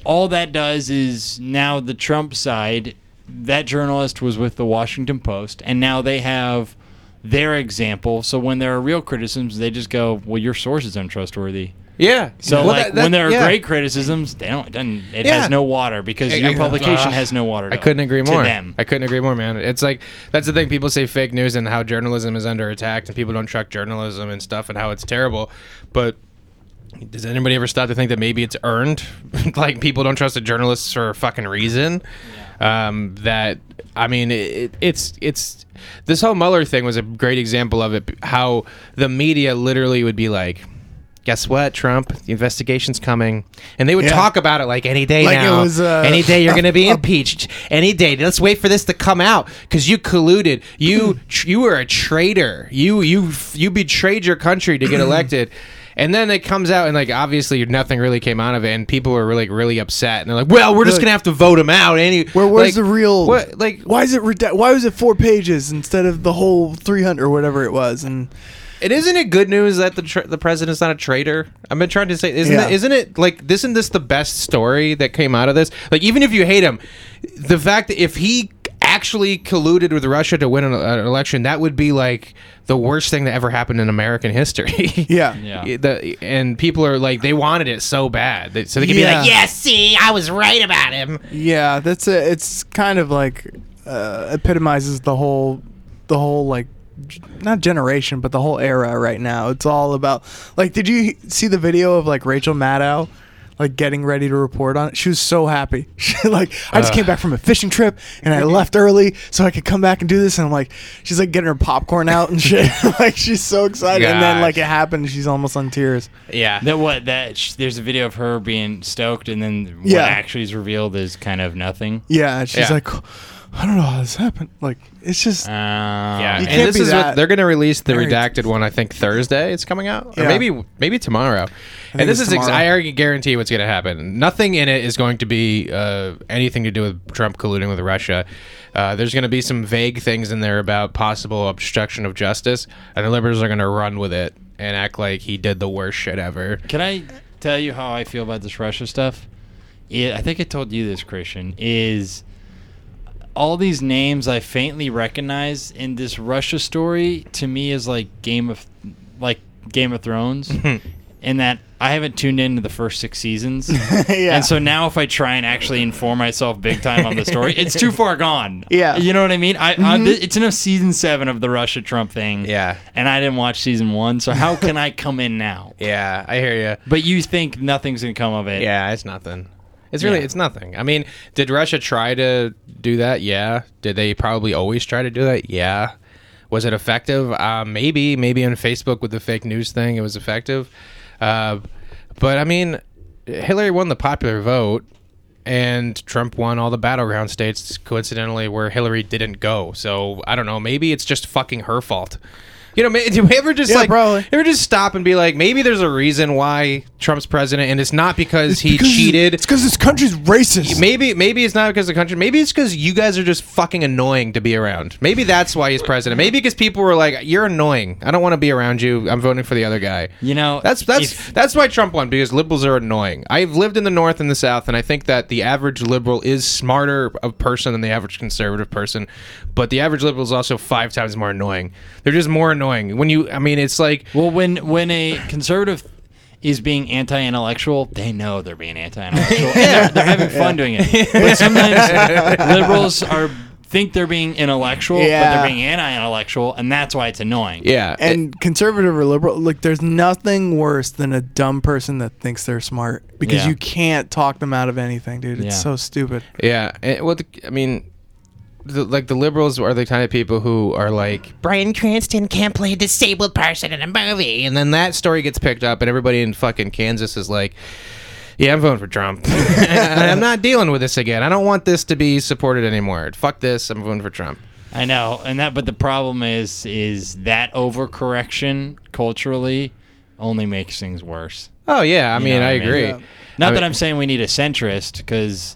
all that does is now the Trump side, that journalist was with the Washington Post, and now they have their example. So when there are real criticisms, they just go, "Well, your source is untrustworthy." Yeah So Well, like that- that- when there are yeah. great criticisms, they don't. It, doesn't, it Yeah. has no water because I- your I- publication uh, has no water. I couldn't agree more. I couldn't agree more, man. It's like that's the thing. People say fake news and how journalism is under attack, and people don't trust journalism and stuff, and how it's terrible. But does anybody ever stop to think that maybe it's earned? like people don't trust the journalists for a fucking reason. Um, that I mean, it, it's it's this whole Mueller thing was a great example of it. How the media literally would be like. Guess what, Trump? The investigation's coming, and they would Yeah. talk about it like any day Like it now. was, uh, any day you're going to be a- impeached. Any day. Let's wait for this to come out because you colluded. You tr- you were a traitor. You you you betrayed your country to get elected. And then it comes out, and like obviously nothing really came out of it, and people were really really upset, and they're like, "Well, we're just gonna have to vote him out." Any Where where's like, the real? What like Why is it? Reda- why was it four pages instead of the whole three hundred or whatever it was? And And isn't it good news that the tra- the president's not a traitor? I've been trying to say, isn't Yeah. it? Isn't it like isn't this the best story that came out of this? Like even if you hate him, the fact that if he actually colluded with Russia to win an, an election, that would be like the worst thing that ever happened in American history. yeah, Yeah. The, and people are like they wanted it so bad, that, so they can be Yeah. like, "Yeah, see, I was right about him." yeah. That's a. It's kind of like uh, epitomizes the whole, the whole like, g- not generation, but the whole era right now. It's all about like. Did you see the video of like Rachel Maddow? Like getting ready to report on it, she was so happy. She like, I just Ugh. came back from a fishing trip and I left early so I could come back and do this. And I'm like, she's like getting her popcorn out and shit. like she's so excited. And then like it happened, she's almost on tears. Yeah, That what that sh- there's a video of her being stoked, and then what Yeah. actually is revealed is kind of nothing. Yeah, she's Yeah. like, I don't know how this happened. Like, it's just Uh, Yeah, You can't this be is that what they're going to release the very- redacted one. I think Thursday it's coming out, or Yeah. maybe maybe tomorrow. And this it's is ex- tomorrow. I already guarantee what's going to happen. Nothing in it is going to be uh, anything to do with Trump colluding with Russia. Uh, there's going to be some vague things in there about possible obstruction of justice, and the liberals are going to run with it and act like he did the worst shit ever. Can I tell you how I feel about this Russia stuff? It, I think I told you this, Christian. Is all these names I faintly recognize in this Russia story to me is like Game of like Game of Thrones, hmm. in that I haven't tuned into the first six seasons, yeah. and so now if I try and actually inform myself big time on the story, it's too far gone. Yeah. you know what I mean. I, I mm-hmm. th- it's in a season seven of the Russia Trump thing. Yeah. and I didn't watch season one, so how can I come in now? Yeah, I hear you. But you think nothing's gonna come of it? Yeah, it's nothing. It's really Yeah. it's nothing. I mean, did Russia try to do that? Yeah. Did they probably always try to do that? Yeah. Was it effective? Uh, maybe. Maybe on Facebook with the fake news thing, it was effective. Uh, but I mean, Hillary won the popular vote, and Trump won all the battleground states. Coincidentally, where Hillary didn't go. So I don't know. Maybe it's just fucking her fault. You know, ma- do we ever just Yeah, like probably. ever just stop and be like, maybe there's a reason why Trump's president, and it's not because It's he because- cheated. It's because this country's racist. Maybe maybe it's not because of the country. Maybe it's because you guys are just fucking annoying to be around. Maybe that's why he's president. Maybe because people were like, "You're annoying. I don't want to be around you. I'm voting for the other guy." You know, That's that's if- that's why Trump won because liberals are annoying. I've lived in the North and the South, and I think that the average liberal is smarter of person than the average conservative person, but the average liberal is also five times more annoying. They're just more annoying. When you, I mean, it's like well, when when a conservative is being anti-intellectual, they know they're being anti-intellectual. and they're, they're having fun doing it. But sometimes liberals are think they're being intellectual, but they're being anti-intellectual, and that's why it's annoying. yeah, and conservative or liberal, like there's nothing worse than a dumb person that thinks they're smart because Yeah. you can't talk them out of anything, dude. It's Yeah. so stupid. Yeah, and, well, the, I mean, the, like the liberals are the kind of people who are like Bryan Cranston can't play a disabled person in a movie, and then that story gets picked up, and everybody in fucking Kansas is like, "Yeah, I'm voting for Trump. I'm not dealing with this again. I don't want this to be supported anymore. Fuck this. I'm voting for Trump." I know, and that, but the problem is, is that overcorrection culturally only makes things worse. Oh yeah, I mean, I I mean? agree. Yeah. Not I that mean- I'm saying we need a centrist, because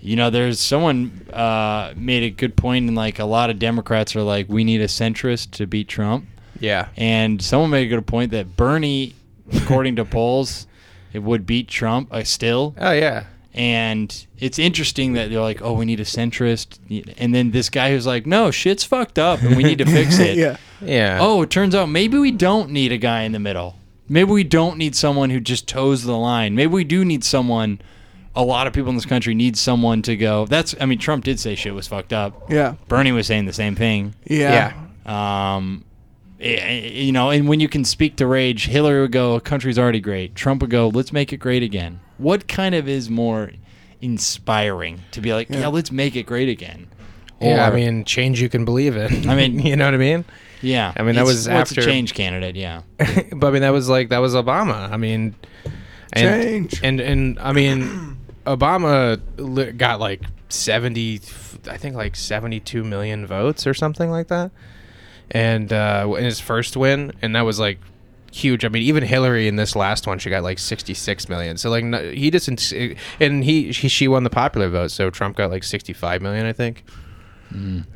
you know, there's someone uh, made a good point, and like a lot of Democrats are like, we need a centrist to beat Trump, Yeah. and someone made a good point that Bernie, according to polls, it would beat Trump uh, still. Oh yeah. And it's interesting that they're like, oh, we need a centrist. And then this guy who's like, no, shit's fucked up and we need to fix it. yeah. Yeah. Oh, it turns out maybe we don't need a guy in the middle. Maybe we don't need someone who just toes the line. Maybe we do need someone. A lot of people in this country need someone to go. That's. I mean, Trump did say shit was fucked up. Yeah. Bernie was saying the same thing. Yeah. Um, eh, eh, you know, and when you can speak to rage, Hillary would go, "Country's already great." Trump would go, "Let's make it great again." What kind of is more inspiring to be like, "Yeah, let's make it great again"? yeah. I mean, change you can believe in. I mean- you know what I mean? yeah. I mean, that It's- was well, it's after- a change candidate. Yeah. but I mean, that was like that was Obama. I mean, and, Change. And and I mean, Obama li- got like seventy, I think like seventy-two million votes or something like that, and uh, in his first win, and that was like huge. I mean, even Hillary in this last one, she got like sixty-six million. So like, no, he just and he, he she won the popular vote, so Trump got like sixty-five million, I think.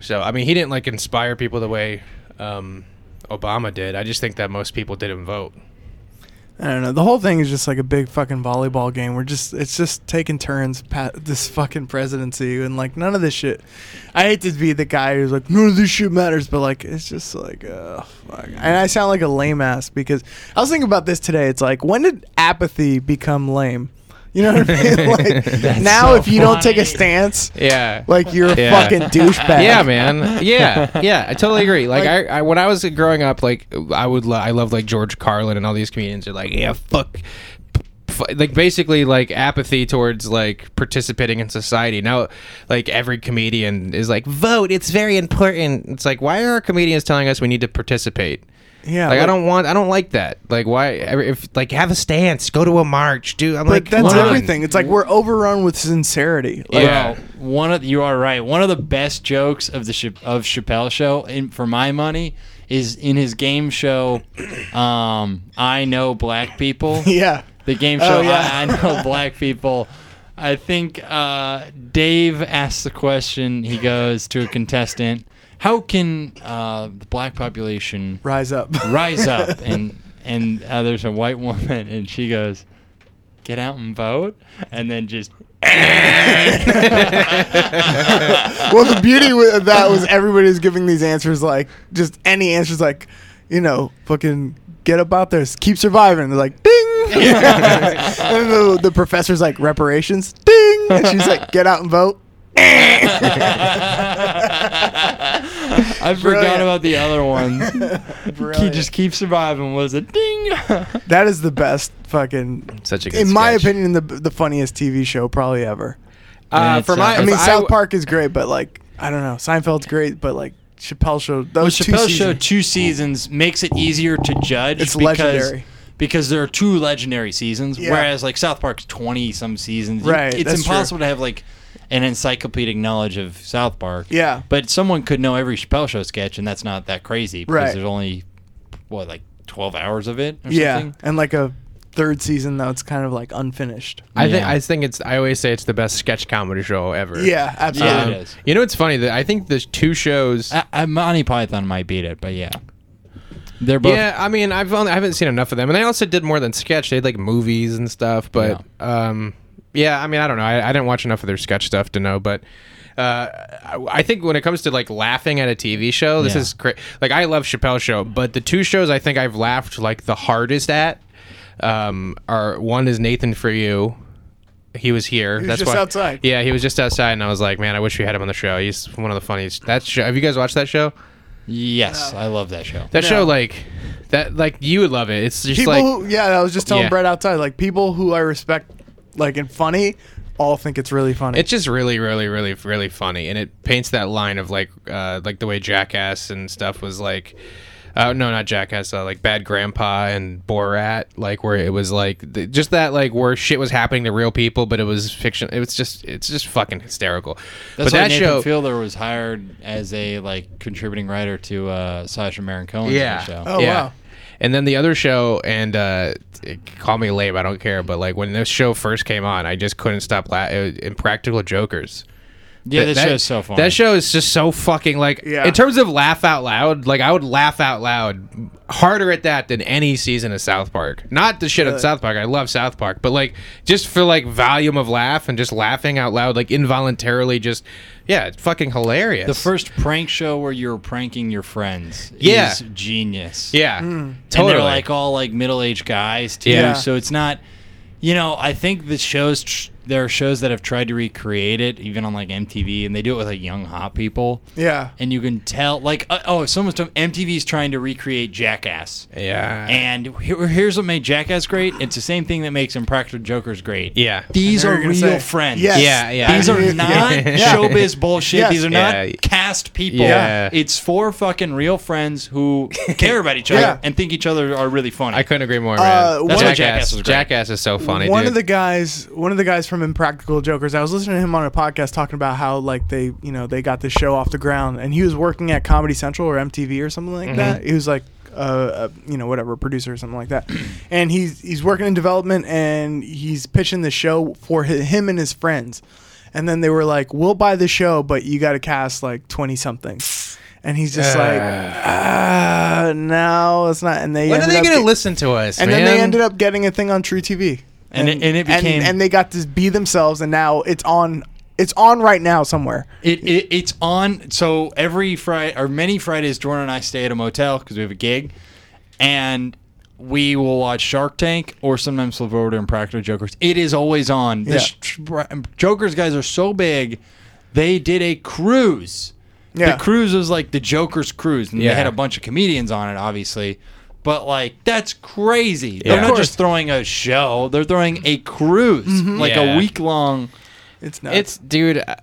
So I mean, he didn't like inspire people the way um, Obama did. I just think that most people didn't vote. I don't know. The whole thing is just like a big fucking volleyball game. We're just it's just taking turns pat this fucking presidency and like none of this shit. I hate to be the guy who's like none of this shit matters, but like it's just like uh fuck. And I sound like a lame ass because I was thinking about this today. It's like when did apathy become lame? You know what I mean? Like now so if you don't take a stance, Yeah. like you're a Yeah. fucking douchebag. yeah, man. Yeah, yeah. I totally agree. Like, Like- I, I, when I was growing up, like I would, lo- I love like George Carlin and all these comedians are like, yeah, fuck, f- like basically like apathy towards like participating in society. Now, like every comedian is like, vote. It's very important. It's like, why are our comedians telling us we need to participate? Yeah. Like, I don't want, I don't like that. Like, why? If like have a stance, go to a march, do. I'm But like, that's come everything. It's like we're overrun with sincerity. Like, Yeah. Well, one of you are right. One of the best jokes of the Cha- of Chappelle show, in, for my money, is in his game show. Um, I know black people. yeah. The game Oh, show. yeah. I, I know black people. I think uh, Dave asks the question. He goes to a contestant, "How can uh, the black population Rise up. rise up?" and and uh, there's a white woman, and she goes, "Get out and vote," and then just well, the beauty with that was everybody was giving these answers like just any answers like, you know, fucking get up out there, keep surviving. They're like, ding. And the, the professor's like reparations, ding. And she's like, get out and vote. I forgot Brilliant. about the other one. Keep, Brilliant. just keep surviving. Was it ding? That is the best fucking, Such a good in my sketch. opinion, the the funniest TV show probably ever. Uh, It's, for uh, my, I mean, if South Park is great, but like, I don't know, Seinfeld's great, but like Chappelle show, Well, those two Chappelle Show seasons- two seasons makes it easier to judge. It's because, legendary. Because there are two legendary seasons, Yeah. whereas like South Park's twenty some seasons. Right, it's that's true. impossible to have like an encyclopedic knowledge of South Park. Yeah. but someone could know every Chappelle Show sketch, and that's not that crazy because Right. there's only what like twelve hours of it. Or Yeah, something? and like a third season that's kind of like unfinished. I think I think it's. I always say it's the best sketch comedy show ever. Yeah, absolutely. Yeah, Um, it is. You know, it's funny that I think the two shows. I, I, Monty Python might beat it, but yeah, they're both. yeah, I mean, I've only I haven't seen enough of them, and they also did more than sketch. They had like movies and stuff, but um, yeah, I mean, I don't know. I, I didn't watch enough of their sketch stuff to know, but. Uh, I, I think when it comes to like laughing at a TV show, this Yeah. is great. Like I love Chappelle Show, but the two shows I think I've laughed like the hardest at um, are one is Nathan for you. He was here. was That's just why, outside. Yeah, he was just outside, and I was like, man, I wish we had him on the show. He's one of the funniest. That show. Have you guys watched that show? Yes, I love that show. That No. show, like that, like you would love it. It's just people like who, yeah, I was just telling Yeah. Brett outside, like people who I respect, like and funny, all think it's really funny. It's just really, really, really, really funny, and it paints that line of like, uh, like the way Jackass and stuff was like. Uh, no, not Jackass. Uh, like Bad Grandpa and Borat, like where it was like th- just that, like where shit was happening to real people, but it was fiction. It was just, it's just fucking hysterical. That's but why that Nathan show, Fielder was hired as a like contributing writer to uh, Sacha Baron Cohen's yeah, show. Oh, yeah. wow. And then the other show, and uh, call me lame, I don't care, but like when this show first came on, I just couldn't stop laughing. Impractical Jokers. Yeah, That- this that- show's so fun. That show is just so fucking like Yeah. in terms of laugh out loud, like I would laugh out loud harder at that than any season of South Park. Not the shit of South Park. I love South Park, but like just for like volume of laugh and just laughing out loud, like involuntarily, just yeah, it's fucking hilarious. the first prank show where you're pranking your friends Yeah. is genius. yeah, mm. And totally. they're like all like middle-aged guys too. Yeah. So it's not you know, I think the shows tr- there are shows that have tried to recreate it even on like MTV and they do it with like young hot people. yeah. And you can tell like uh, oh, someone's t- MTV's trying to recreate Jackass. yeah, And here, here's what made Jackass great. It's the same thing that makes Impractical Jokers great. yeah. These are real say. friends. Yes. Yeah, yeah. These are not Yeah. showbiz bullshit. Yes. These are Yeah. not cast people. Yeah. It's four fucking real friends who care about each other Yeah. and think each other are really funny. I couldn't agree more, man. Uh, That's one- That's why Jackass. Jackass was great. Jackass is so funny. one dude. of the guys one of the guys from impractical jokers. I was listening to him on a podcast talking about how like they you know they got this show off the ground and he was working at comedy central or mtv or something like that. He was like uh, a, you know whatever producer or something like that. And he's he's working in development and he's pitching the show for hi- him and his friends. And then they were like we'll buy the show but you got to cast like 20 something and he's just like ah no it's not. And they when are they gonna get- listen to us? and man? then they ended up getting a thing on truTV, And it- and it became- and, they got to be themselves, and now it's on. It's on right now somewhere. It, it it's on. So every Friday or many Fridays, Jordan and I stay at a motel because we have a gig, and we will watch Shark Tank or sometimes we'll go over to Impractical Jokers. It is always on. The Yeah. sh- Jokers guys are so big, they did a cruise. Yeah. The cruise was like the Joker's cruise, and Yeah. they had a bunch of comedians on it, obviously. But like that's crazy. They're not just throwing a show; they're throwing a cruise, mm-hmm. like Yeah. a week long. It's nuts. It's dude. I-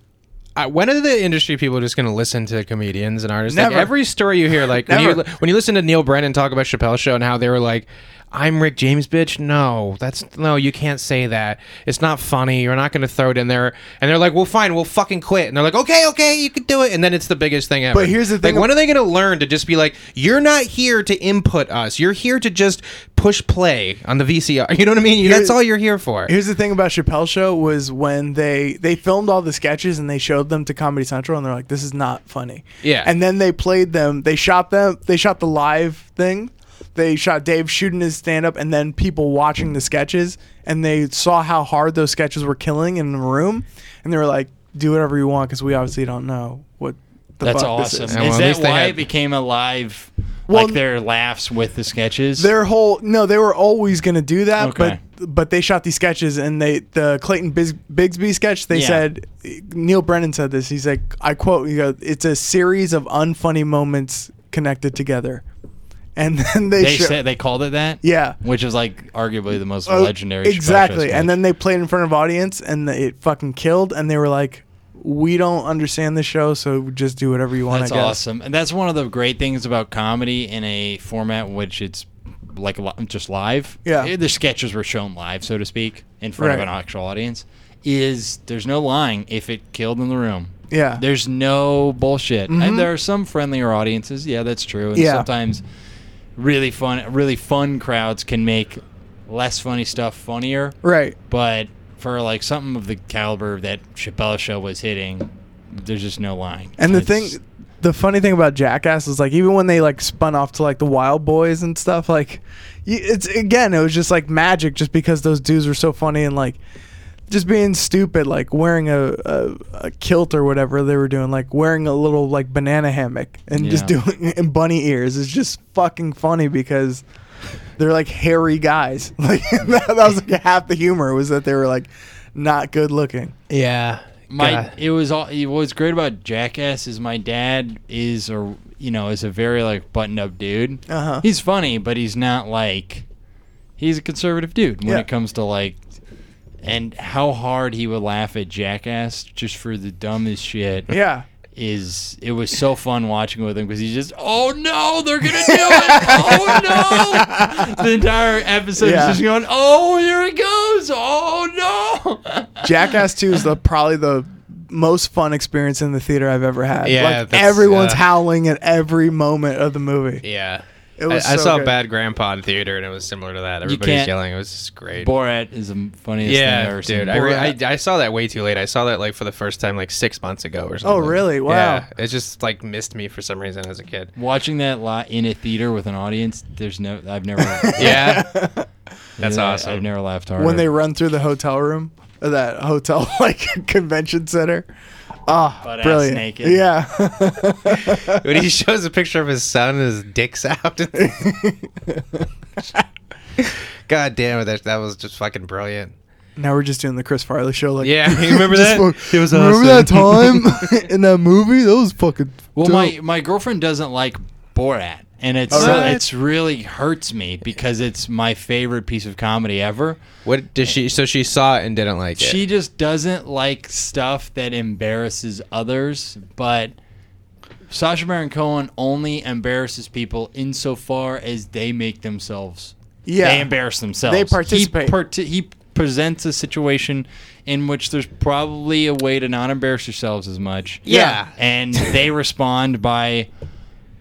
I, when are the industry people just going to listen to comedians and artists? Like every story you hear, like when you, when you listen to Neal Brennan talk about Chappelle's show and how they were like, "I'm Rick James, bitch." No, that's no, you can't say that. It's not funny. You're not going to throw it in there. And they're like, "Well, fine, we'll fucking quit." And they're like, "Okay, okay, you can do it." And then it's the biggest thing ever. But here's the thing Like, when are they going to learn to just be like, "You're not here to input us. You're here to just push play on the VCR." You know what I mean? That's all you're here for. Here's the thing about Chappelle's show was when they they filmed all the sketches and they showed them to Comedy Central and they're like, "This is not funny." Yeah. And then they played them. They shot them. They shot the live thing. They shot Dave shooting his stand up and then people watching the sketches and they saw how hard those sketches were killing in the room and they were like, "Do whatever you want because we obviously don't know what." The That's fuck this awesome. is." Is, Yeah, well, at that they why had- it became a live, Well, like their laughs with the sketches? Their whole no, they were always gonna do that, Okay. but but they shot these sketches and they the Clayton Bis- Bigsby sketch. They Yeah. said Neal Brennan said this. He's like, I quote, you go, "It's a series of unfunny moments connected together," and then they, they sho- said they called it that. yeah. which is like arguably the most Oh, legendary. Chappelle Show exactly. sketch. And then they played in front of audience and it fucking killed. And they were like, "We don't understand the show, so just do whatever you want." that's I guess. awesome, and that's one of the great things about comedy in a format in which it's like li- just live. Yeah. Eh, the sketches were shown live, so to speak, in front of Right. an actual audience. Is there's no lying if it killed in the room. Yeah. There's no bullshit. And there are some friendlier audiences. Yeah, that's true. And Yeah. sometimes really fun, really fun crowds can make less funny stuff funnier. right. But for like something of the caliber that Chappelle show was hitting, there's just no lying. And the It's- thing, the funny thing about Jackass is like even when they like spun off to like the Wildboyz and stuff, like it's again it was just like magic, just because those dudes were so funny and like just being stupid, like wearing a, a, a kilt or whatever they were doing, like wearing a little like banana hammock and just Yeah. doing and bunny ears is just fucking funny because they're like hairy guys. Like that, that was like half the humor was that they were like not good looking. Yeah. my God. it was all it was great about Jackass is my dad is a you know is a very like buttoned up dude. Uh-huh. He's funny, but he's not like he's a conservative dude when Yeah. it comes to like and how hard he would laugh at Jackass just for the dumbest shit. Yeah. Is it was so fun watching with him because he's just oh no they're gonna do it oh no the entire episode Yeah. is just going oh here it goes oh no Jackass 2 is the probably the most fun experience in the theater I've ever had. Yeah, like everyone's uh, howling at every moment of the movie. Yeah. It was I, I saw good. Bad Grandpa in theater, and it was similar to that. Everybody was can't- yelling. It was just great. Borat is the funniest thing I've yeah, ever dude. seen I, re- I, Borat. I saw that way too late. I saw that like for the first time like six months ago or oh, something. Oh, really? Wow. Yeah, it just like missed me for some reason as a kid. watching that lot in a theater with an audience there's no I've never Yeah, that's Yeah, awesome. I've never laughed harder When they run through the hotel room, or that hotel like convention center. Ah, Butt-ass brilliant. naked. Yeah. when he shows a picture of his son, his dick's out. God damn it! That that was just fucking brilliant. now we're just doing the Chris Farley show. Like, Yeah, you remember that? fuck- It was remember that time in that movie? That was fucking. Well, dope. my my girlfriend doesn't like Borat, and it's Oh, really? it's really hurts me because it's my favorite piece of comedy ever. What did she? So she saw it and didn't like it. She just doesn't like stuff that embarrasses others, but Sacha Baron Cohen only embarrasses people insofar as they make themselves. Yeah. they embarrass themselves. They participate. He, parti- he presents a situation in which there's probably a way to not embarrass yourselves as much. Yeah. and they respond by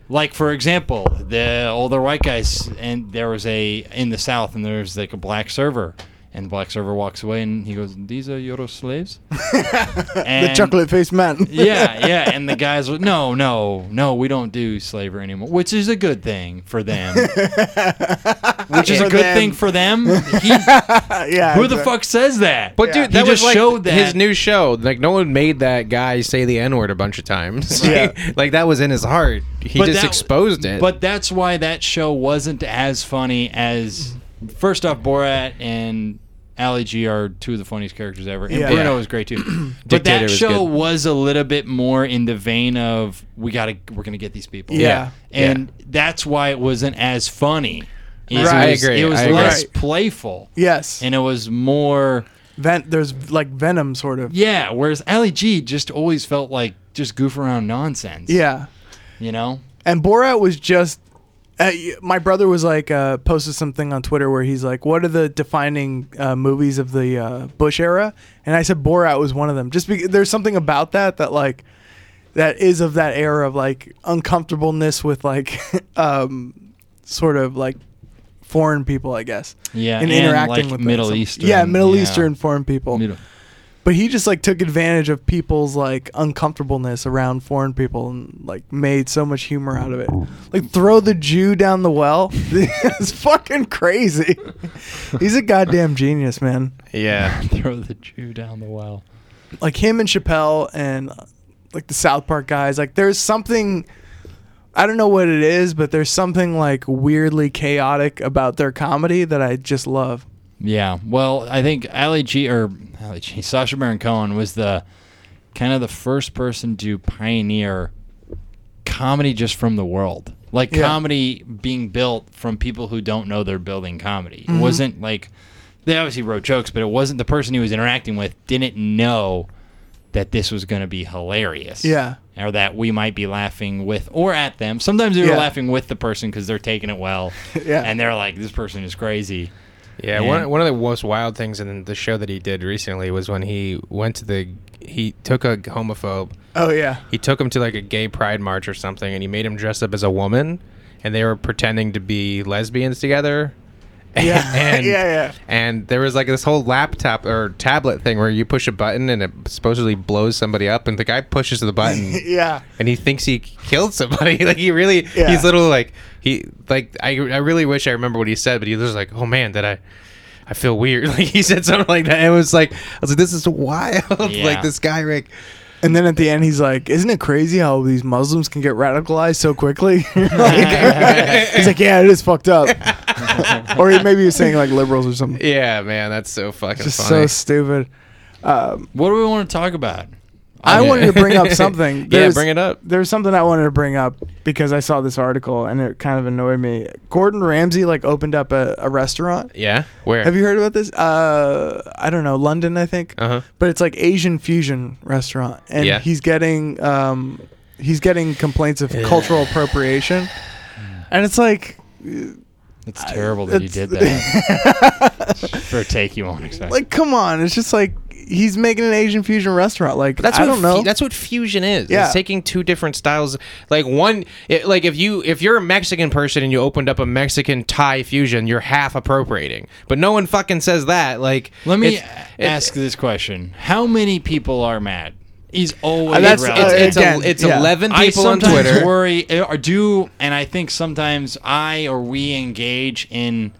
like for example the older white guys and there was a in the south and there's like a black server and black server walks away and he goes these are your slaves the chocolate faced man. yeah yeah and the guys were no no no we don't do slavery anymore which is a good thing for them which is a good them. thing for them he, yeah. who the exactly. fuck says that But Yeah. dude, He that was just like showed that- his new show. Like no one made that guy say the n word a bunch of times. Yeah. like that was in his heart. He But just that- exposed it. But that's why that show wasn't as funny as first off Borat and Ali G are two of the funniest characters ever. And Yeah. Bruno Yeah. was great too. but that was show good. was a little bit more in the vein of we gotta we're gonna get these people. Yeah. And that's why it wasn't as funny. Right. It was, I agree. It was I agree. less Right. playful. Yes. And it was more Ven- there's like Venom, sort of. yeah, whereas Ali G just always felt like just goof around nonsense. Yeah. You know? And Borat was just. Uh, my brother was like uh, posted something on Twitter where he's like, "What are the defining uh, movies of the uh, Bush era?" And I said Borat was one of them. Just because there's something about that that like that is of that era of like uncomfortableness with like um, sort of like foreign people, I guess. Yeah. and and, interacting like with Middle them. Eastern. Yeah, Middle yeah. Eastern foreign people. Middle- But he just like took advantage of people's like uncomfortableness around foreign people and like made so much humor out of it. Like throw the Jew down the well. it's fucking crazy. He's a goddamn genius, man. yeah. throw the Jew down the well. Like him and Chappelle and like the South Park guys. Like there's something I don't know what it is, but there's something like weirdly chaotic about their comedy that I just love. Yeah. Well, I think Ali G or Ali G, Sacha Baron Cohen was the kind of the first person to pioneer comedy just from the world. Like Yeah. comedy being built from people who don't know they're building comedy. Mm-hmm. It wasn't like they obviously wrote jokes, but it wasn't the person he was interacting with didn't know that this was going to be hilarious. Yeah. Or that we might be laughing with or at them. Sometimes they were Yeah. laughing with the person because they're taking it well. Yeah. And they're like, this person is crazy. Yeah, And- one one of the most wild things in the show that he did recently was when he went to the he took a homophobe. Oh yeah. He took him to like a gay pride march or something and he made him dress up as a woman and they were pretending to be lesbians together. Yeah. and yeah, yeah. and there was like this whole laptop or tablet thing where you push a button and it supposedly blows somebody up and the guy pushes the button Yeah. and he thinks he killed somebody. like he really, Yeah. he's little like he like I I really wish I remember what he said, but he was like, oh man, did I. I feel weird. Like he said something like that. It was like I was like, "This is wild." Yeah. like this guy, like, And then at the end, he's like, "Isn't it crazy how these Muslims can get radicalized so quickly?" Like- he's like, "Yeah, it is fucked up." or he, maybe he was saying like liberals or something. yeah, man, that's so fucking Just so stupid. Um, What do we want to talk about? I wanted to bring up something. Yeah, There's- bring it up. There's something I wanted to bring up because I saw this article and it kind of annoyed me. Gordon Ramsay like opened up a, a restaurant. Yeah, where? Have you heard about this? Uh, I don't know, London, I think. Uh huh. But it's like Asian fusion restaurant, and Yeah. he's getting um, he's getting complaints of cultural appropriation, and it's like It's terrible that you did that for a take you won't expect. like come on, it's just like he's making an Asian fusion restaurant. Like That's I what don't know. fu- that's what fusion is. Yeah. It's taking two different styles. Like one, it, like if you if you're a Mexican person and you opened up a Mexican Thai fusion, you're half appropriating. But no one fucking says that. Like, Let me it's- a- ask this question: How many people are mad? He's always Uh, that's- relevant. uh, It's, it's, Again, a, it's yeah. eleven I people on sometimes Twitter. worry uh, or do, and I think sometimes I or we engage in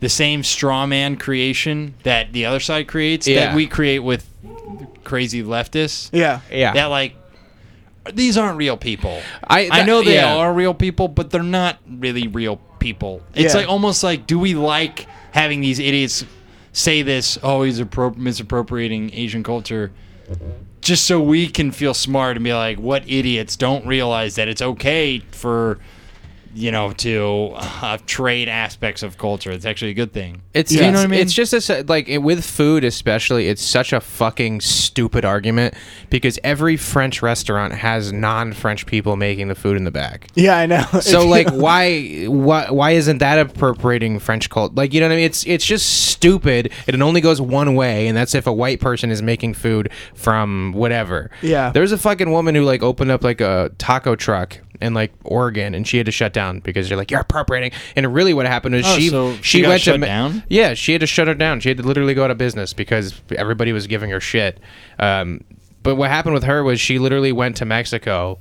the same straw man creation that the other side creates Yeah. that we create with crazy leftists. yeah. yeah, That like these aren't real people. I- I know they yeah. are real people, but they're not really real people. It's Yeah. like almost like do we like having these idiots say this? Oh, he's appro- misappropriating Asian culture. Just so we can feel smart and be like, what idiots don't realize that it's okay for, you know, to uh, trade aspects of culture. It's actually a good thing. It's You know what I mean? it's just a, s- like it- with food especially it's such a fucking stupid argument because every French restaurant has non-French people making the food in the back. Yeah, I know. So like why why why isn't that appropriating French cult? Like you know what I mean? It's it's just stupid it only goes one way and that's if a white person is making food from whatever. Yeah. There's a fucking woman who like opened up like a taco truck in like Oregon and she had to shut down because you're like you're appropriating. And really what happened is Oh, she so she, she went shut to down? yeah she had to shut her down. She had to literally go out of business because everybody was giving her shit. Um, but what happened with her was she literally went to Mexico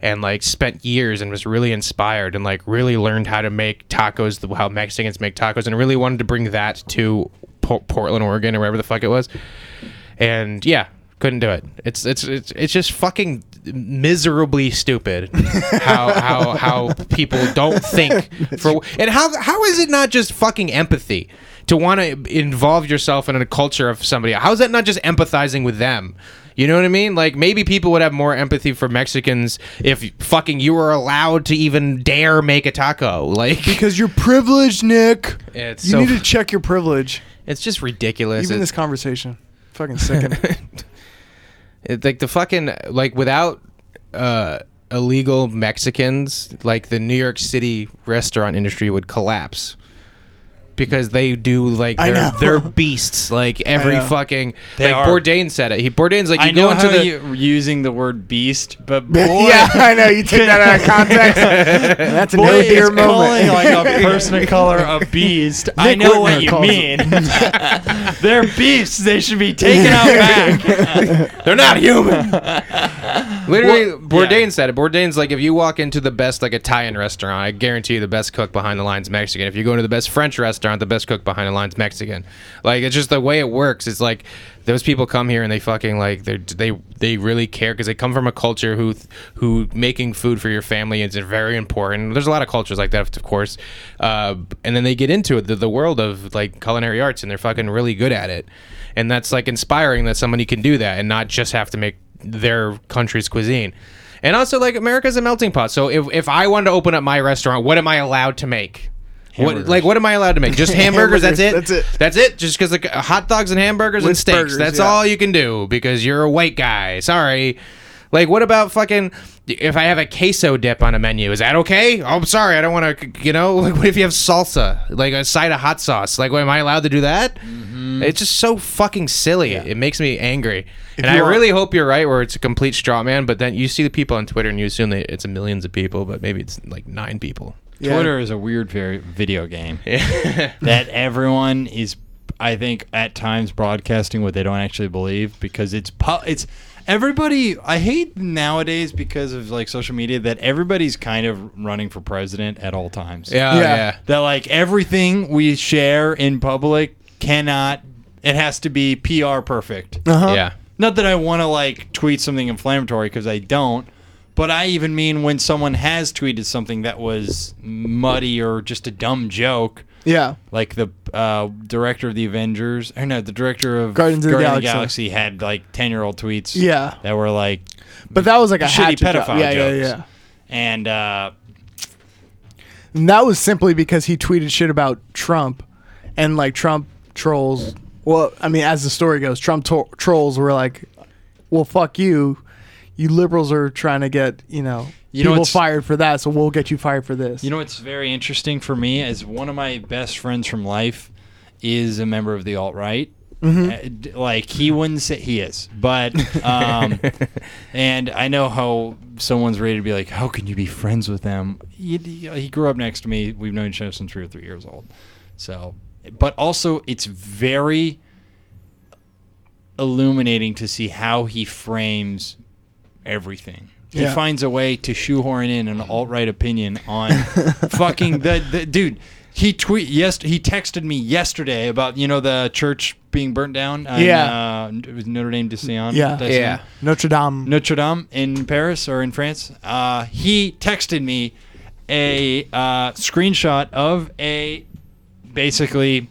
and like spent years and was really inspired and like really learned how to make tacos how Mexicans make tacos and really wanted to bring that to Po- Portland Oregon or wherever the fuck it was. And yeah couldn't do it. It's it's it's, it's just fucking miserably stupid how how how people don't think for and how how is it not just fucking empathy to want to involve yourself in a culture of somebody how is that not just empathizing with them you know what I mean? Like maybe people would have more empathy for Mexicans if fucking you were allowed to even dare make a taco. Like because you're privileged, Nick. It's you so- need to check your privilege. it's just ridiculous. Even It- this conversation, fucking sickening. Like the fucking like without uh illegal Mexicans, like the New York City restaurant industry would collapse. Because they do like I they're know. they're beasts like every know. fucking They like are. Bourdain said it. He Bourdain's like you I go know into how the you're using the word beast, but boy, yeah, I know. You take that out of context. That's a Boy, no it's dear calling moment. like a person of color a beast. I Nick know what you calls mean. They're beasts. They should be taken out back. They're not human. Literally, Well, Bourdain yeah. said it. Bourdain's like, if you walk into the best like Italian restaurant, I guarantee you the best cook behind the line's Mexican. If you go into the best French restaurant, the best cook behind the line's Mexican. Like it's just the way it works. It's like those people come here and they fucking like they they they really care because they come from a culture who who making food for your family is very important. There's a lot of cultures like that, of course. Uh, and then they get into it, the, the world of like culinary arts, and they're fucking really good at it. And that's like inspiring that somebody can do that and not just have to make their country's cuisine. And also, like America's a melting pot. So if, if I wanted to open up my restaurant, what am I allowed to make? What, like what am I allowed to make? Just hamburgers. that's it. That's it. That's it. Just because like hot dogs and hamburgers and steaks. burgers, that's yeah. all you can do because you're a white guy. Sorry. Like what about fucking? If I have a queso dip on a menu, is that okay? Oh, I'm sorry, I don't want to. You know, like what if you have salsa, like a side of hot sauce? Like, what, am I allowed to do that? Mm-hmm. It's just so fucking silly. It makes me angry. and I want- really hope you're right, where it's a complete straw man. But then you see the people on Twitter and you assume that it's millions of people, but maybe it's like nine people. Yeah. Twitter is a weird very video game that everyone is, I think, at times broadcasting what they don't actually believe because it's pu- it's everybody. I hate nowadays because of like social media that everybody's kind of running for president at all times. Yeah, Yeah. yeah. that like everything we share in public cannot. It has to be PR perfect. Uh-huh. Yeah. Not that I want to like tweet something inflammatory because I don't, but I even mean when someone has tweeted something that was muddy or just a dumb joke, Yeah. like the uh, director of the Avengers, or no, the director of Guardians of the Guardian Galaxy. had like ten year old tweets. Yeah. that were like But that was like a shitty pedophile yeah, jokes. Yeah, yeah, and uh, And that was simply because he tweeted shit about Trump, and like Trump trolls. Well, I mean, as the story goes, Trump to- trolls were like, "Well, fuck you. You liberals are trying to get you know You know people what's- fired for that, so we'll get you fired for this." You know what's very interesting for me is one of my best friends from life is a member of the alt right. Mm-hmm. Like he wouldn't say he is, but um, and I know how someone's ready to be like, how can you be friends with them? He, he grew up next to me. We've known each other since we were three years old. So, but also it's very illuminating to see how he frames everything. He Yeah. finds a way to shoehorn in an alt right opinion on fucking the, the dude. He tweet yes. He texted me yesterday about you know the church being burnt down. in, Yeah. uh, it was Notre Dame de Sion. Yeah. de Sion? Yeah. Notre Dame. Notre Dame in Paris or in France. Uh, he texted me a uh, screenshot of a basically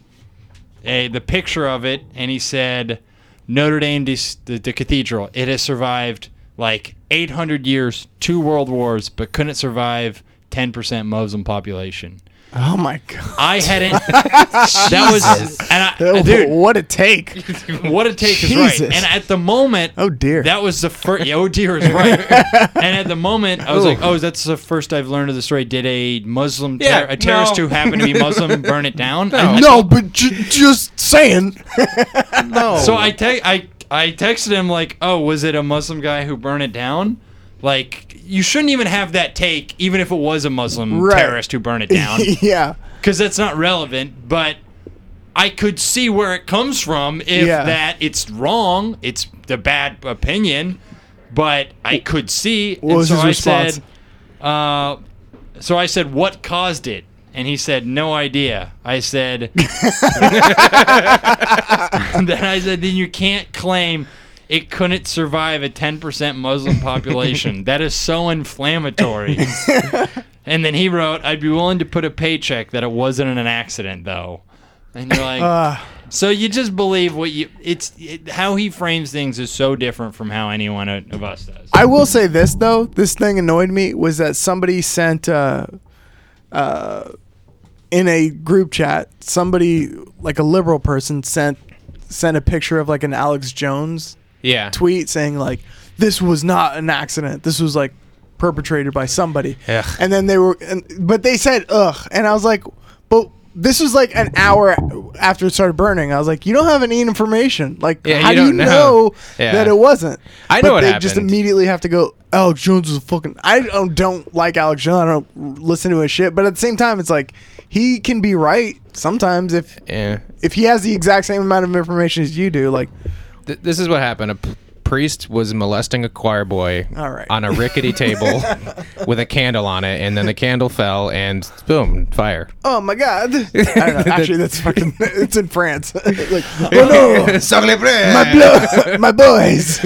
a the picture of it, and he said Notre Dame, de, the, the cathedral, it has survived like 800 years, two world wars, but couldn't survive 10% Muslim population. Oh my god. I hadn't. that was, and I, Oh, dude, what a take. what a take is right. Jesus. And at the moment, Oh dear. that was the first. Yeah, oh dear is right. and at the moment, I was like, oh, that's the first I've learned of the story. Did a Muslim, ter- Yeah, a terrorist no. who happened to be Muslim, burn it down? no, but j- just saying. No. So I te- I I texted him like, oh, was it a Muslim guy who burned it down? Like, you shouldn't even have that take, even if it was a Muslim Right. terrorist who burned it down. yeah. because that's not relevant. But I could see where it comes from if Yeah. that it's wrong. It's the bad opinion, but I could see. What and was so his I response? said, uh, so I said, what caused it? And he said, no idea. I said, then I said, then you can't claim it couldn't survive a 10% Muslim population. that is so inflammatory. and then he wrote, I'd be willing to put a paycheck that it wasn't an accident, though. And you're like, Uh, so you just believe what you, it's, it, how he frames things is so different from how anyone of us does. I will say this though. This thing annoyed me was that somebody sent uh, uh, in a group chat. Somebody like a liberal person sent sent a picture of like an Alex Jones yeah. tweet saying like this was not an accident. This was like perpetrated by somebody. Ugh. And then they were, and, but they said ugh, and I was like, but. This was like an hour after it started burning. I was like, "You don't have any information. Like, Yeah, how you do you know. know Yeah. that it wasn't?" I But know what they just immediately have to go. Alex Jones is a fucking. I don't don't like Alex Jones. I don't listen to his shit. But at the same time, it's like he can be right sometimes if Yeah. if he has the exact same amount of information as you do. Like, Th- this is what happened. A p- priest was molesting a choir boy All right. on a rickety table with a candle on it, and then the candle fell, and boom, fire. oh my god! I don't know. Actually, that's fucking. It's in France. like, oh no, my blo- my boys.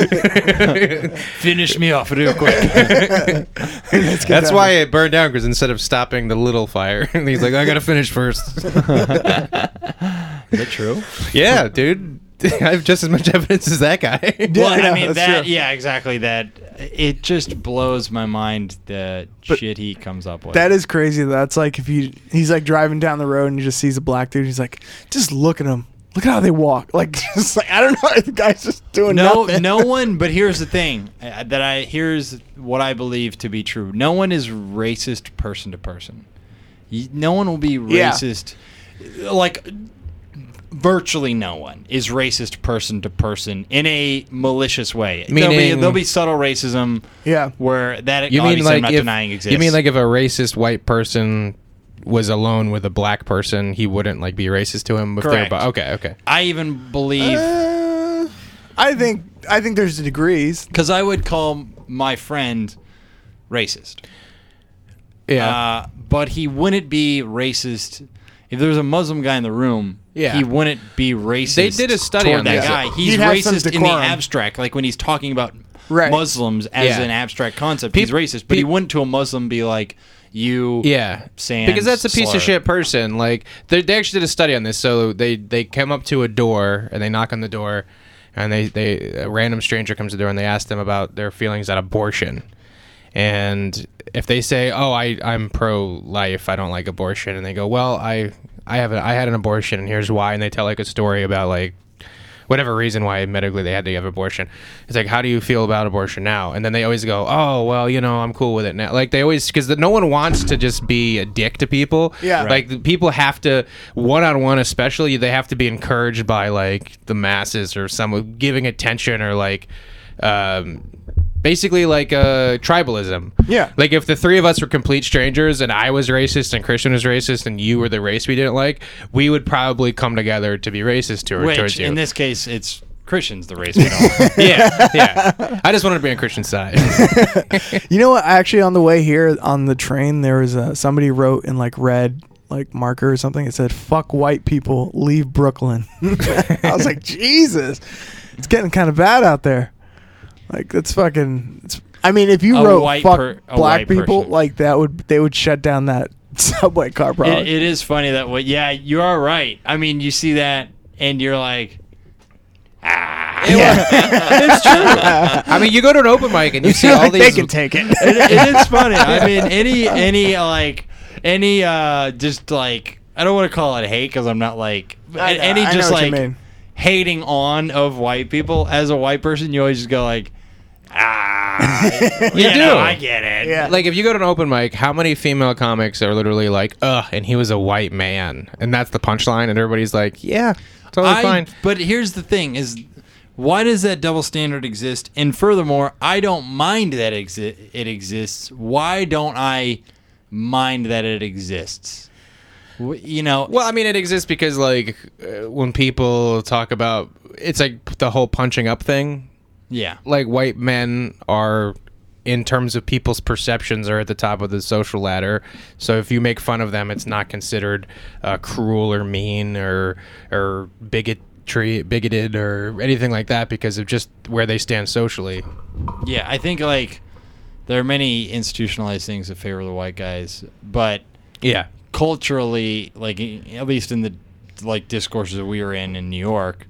Finish me off real quick. Let's get That's down why it burned down because instead of stopping the little fire, he's like, I gotta finish first. is that true? yeah, dude. I have just as much evidence as that guy. Yeah, well, I I mean that's that. true. Yeah, exactly. That it just blows my mind the shit he comes up with. That is crazy. That's like if you he's like driving down the road and he just sees a black dude. He's like, just look at him. Look at how they walk. Like, just like I don't know. The guy's just doing no, nothing. no one. But here's the thing uh, that I here's what I believe to be true. No one is racist person to person. Y- No one will be Yeah. racist. Like virtually no one is racist person to person in a malicious way. there'll, be, there'll be subtle racism Yeah. where that You mean like not if denying exists. you mean like if a racist white person was alone with a black person, he wouldn't like be racist to him if Correct. okay, okay. I even believe Uh, I think I think there's degrees. because I would call my friend racist. Yeah. Uh, but he wouldn't be racist if there was a Muslim guy in the room. Yeah. he wouldn't be racist. They did a study toward on that this. guy. He's He'd have some racist in the decorum. abstract, like when he's talking about Right. Muslims as Yeah. an abstract concept. He's Peop- racist, but he peop- wouldn't to a Muslim be like, "You, Yeah, sans because that's a piece slur. of shit person. Like they, they actually did a study on this. So they they come up to a door and they knock on the door, and they they a random stranger comes to the door and they ask them about their feelings at abortion. And if they say, "Oh, I I'm pro life, I don't like abortion," and they go, "Well, I I have a, I had an abortion and here's why," and they tell like a story about like whatever reason why medically they had to have abortion. It's like, how do you feel about abortion now? And then they always go, oh, well, you know, I'm cool with it now. Like they always, because no one wants to just be a dick to people. Yeah. Right. Like people have to, one on one especially, they have to be encouraged by like the masses or someone giving attention or like, um, basically like uh, tribalism. Yeah. Like if the three of us were complete strangers and I was racist and Christian was racist and you were the race we didn't like, we would probably come together to be racist to, which towards you. in this case, it's Christians the race we don't. yeah, yeah. I just wanted to be on Christian side. You know what? Actually, on the way here on the train, there was a, somebody wrote in like red like marker or something. It said "fuck white people, leave Brooklyn." I was like, Jesus, it's getting kind of bad out there. Like that's fucking. It's, I mean, if you A wrote white "fuck per- a black white people," person. like that would they would shut down that subway car probably. it, it is funny that way. Yeah, you are right. I mean, you see that and you're like, ah. it's true. I mean, you go to an open mic and you see all these. they can take it. it, it is funny. I mean, any any like any uh just like I don't want to call it hate because I'm not like I know- any I know just what you like mean. Hating on of white people as a white person. You always just go like, ah, You yeah, do. no, I get it. Yeah. like if you go to an open mic, how many female comics are literally like, "Ugh," and he was a white man, and that's the punchline, and everybody's like, "Yeah, totally I, fine." But here's the thing: is why does that double standard exist? And furthermore, I don't mind that exi- it exists. Why don't I mind that it exists? You know, Well, I mean, it exists because like uh, when people talk about, it's like the whole punching up thing. yeah, like white men are in terms of people's perceptions are at the top of the social ladder so if you make fun of them it's not considered uh, cruel or mean or or bigotry bigoted or anything like that because of just where they stand socially yeah. I think like there are many institutionalized things that favor the white guys, but yeah culturally, like at least in the like discourses that we were in in New York,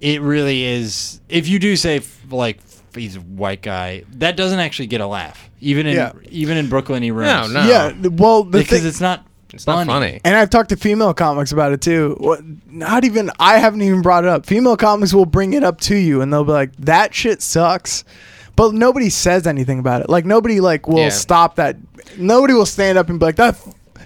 it really is. If you do say like he's a white guy, that doesn't actually get a laugh, even in Yeah. even in Brooklyn no rooms. no no. Yeah. Well, the because thing, it's not. it's not funny And I've talked to female comics about it too. What, not even I haven't even brought it up. Female comics will bring it up to you and they'll be like, "That shit sucks," but nobody says anything about it. Like nobody like will Yeah. stop that. Nobody will stand up and be like, "That,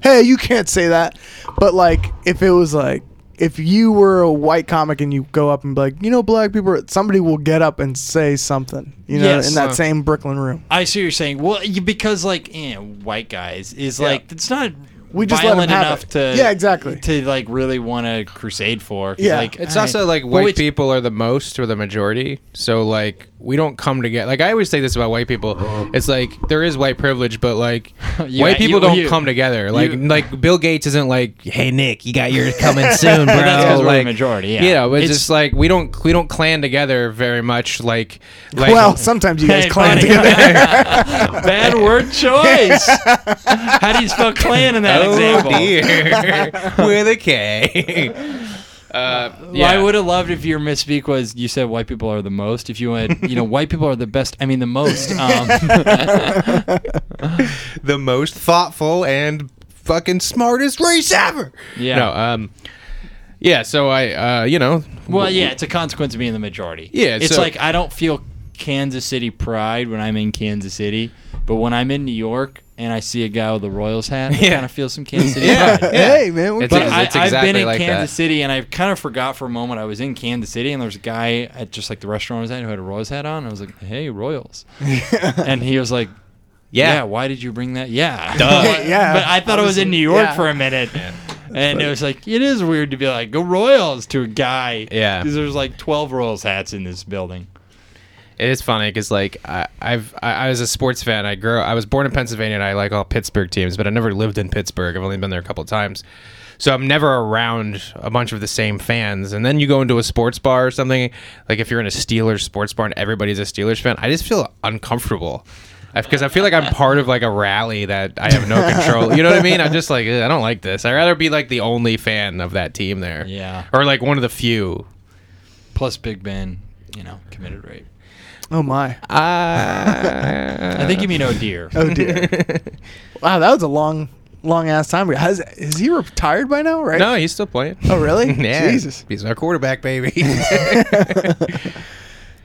hey, you can't say that." But like if it was like. If you were a white comic and you go up and be like, you know, black people, are-" somebody will get up and say something, you know, Yes. in that Uh. same Brooklyn room. I see what you're saying. Well, you, because like eh, white guys is Yeah. like it's not. We just let 'em violent have enough it. to Yeah, exactly. to like really want to crusade for. 'cause, Yeah. like, it's I- also like Well, white it's- people are the most or the majority so like we don't come together like i always say this about white people uh-huh. it's like there is white privilege but like You- white people you- don't you- come together like you- like bill gates isn't like hey nick you got yours coming soon bro But that's 'cause we're the like majority, yeah. you know it's, It's- just like we don't we don't clan together very much like like well, sometimes you guys Hey, clan buddy. together. Bad word choice. How do you spell clan in that oh example? dear with a k uh Well, I would have loved if your misspeak was you said white people are the most. If you went, you know, white people are the best. I mean, the most. Um, the most thoughtful and fucking smartest race ever. Yeah. No, um yeah, so I uh you know well, yeah, it's a consequence of being the majority. Yeah, it's so- like I don't feel Kansas City pride when I'm in Kansas City, but when I'm in New York and I see a guy with a Royals hat, I Yeah. kind of feel some Kansas City Yeah. pride. Hey, man, what It's But ex- I, it's I've been in like Kansas that. City, and I kind of forgot for a moment I was in Kansas City, and there was a guy at just like the restaurant I was at who had a Royals hat on. I was like, "Hey, Royals," and he was like, Yeah. "Yeah, why did you bring that?" Yeah, Duh. Yeah, but I thought I was in New York yeah. for a minute, and it was like it is weird to be like, "Go Royals" to a guy. Yeah. because there's like twelve Royals hats in this building. It is funny because like I, I've I, I was a sports fan. I grew I was born in Pennsylvania and I like all Pittsburgh teams, but I never lived in Pittsburgh. I've only been there a couple of times. so I'm never around a bunch of the same fans. And then you go into a sports bar or something, like if you're in a Steelers sports bar and everybody's a Steelers fan, I just feel uncomfortable. Because I feel like I'm part of like a rally that I have no control. You know what I mean? I'm just like I don't like this. I'd rather be like the only fan of that team there, Yeah. or like one of the few. Plus Big Ben, you know, committed rape. Oh my. I I think you mean O'Dear. Oh dear. wow, that was a long, long ass time ago. Has is he retired by now? Right? no, he's still playing. Oh really? yeah, Jesus. he's our quarterback, baby.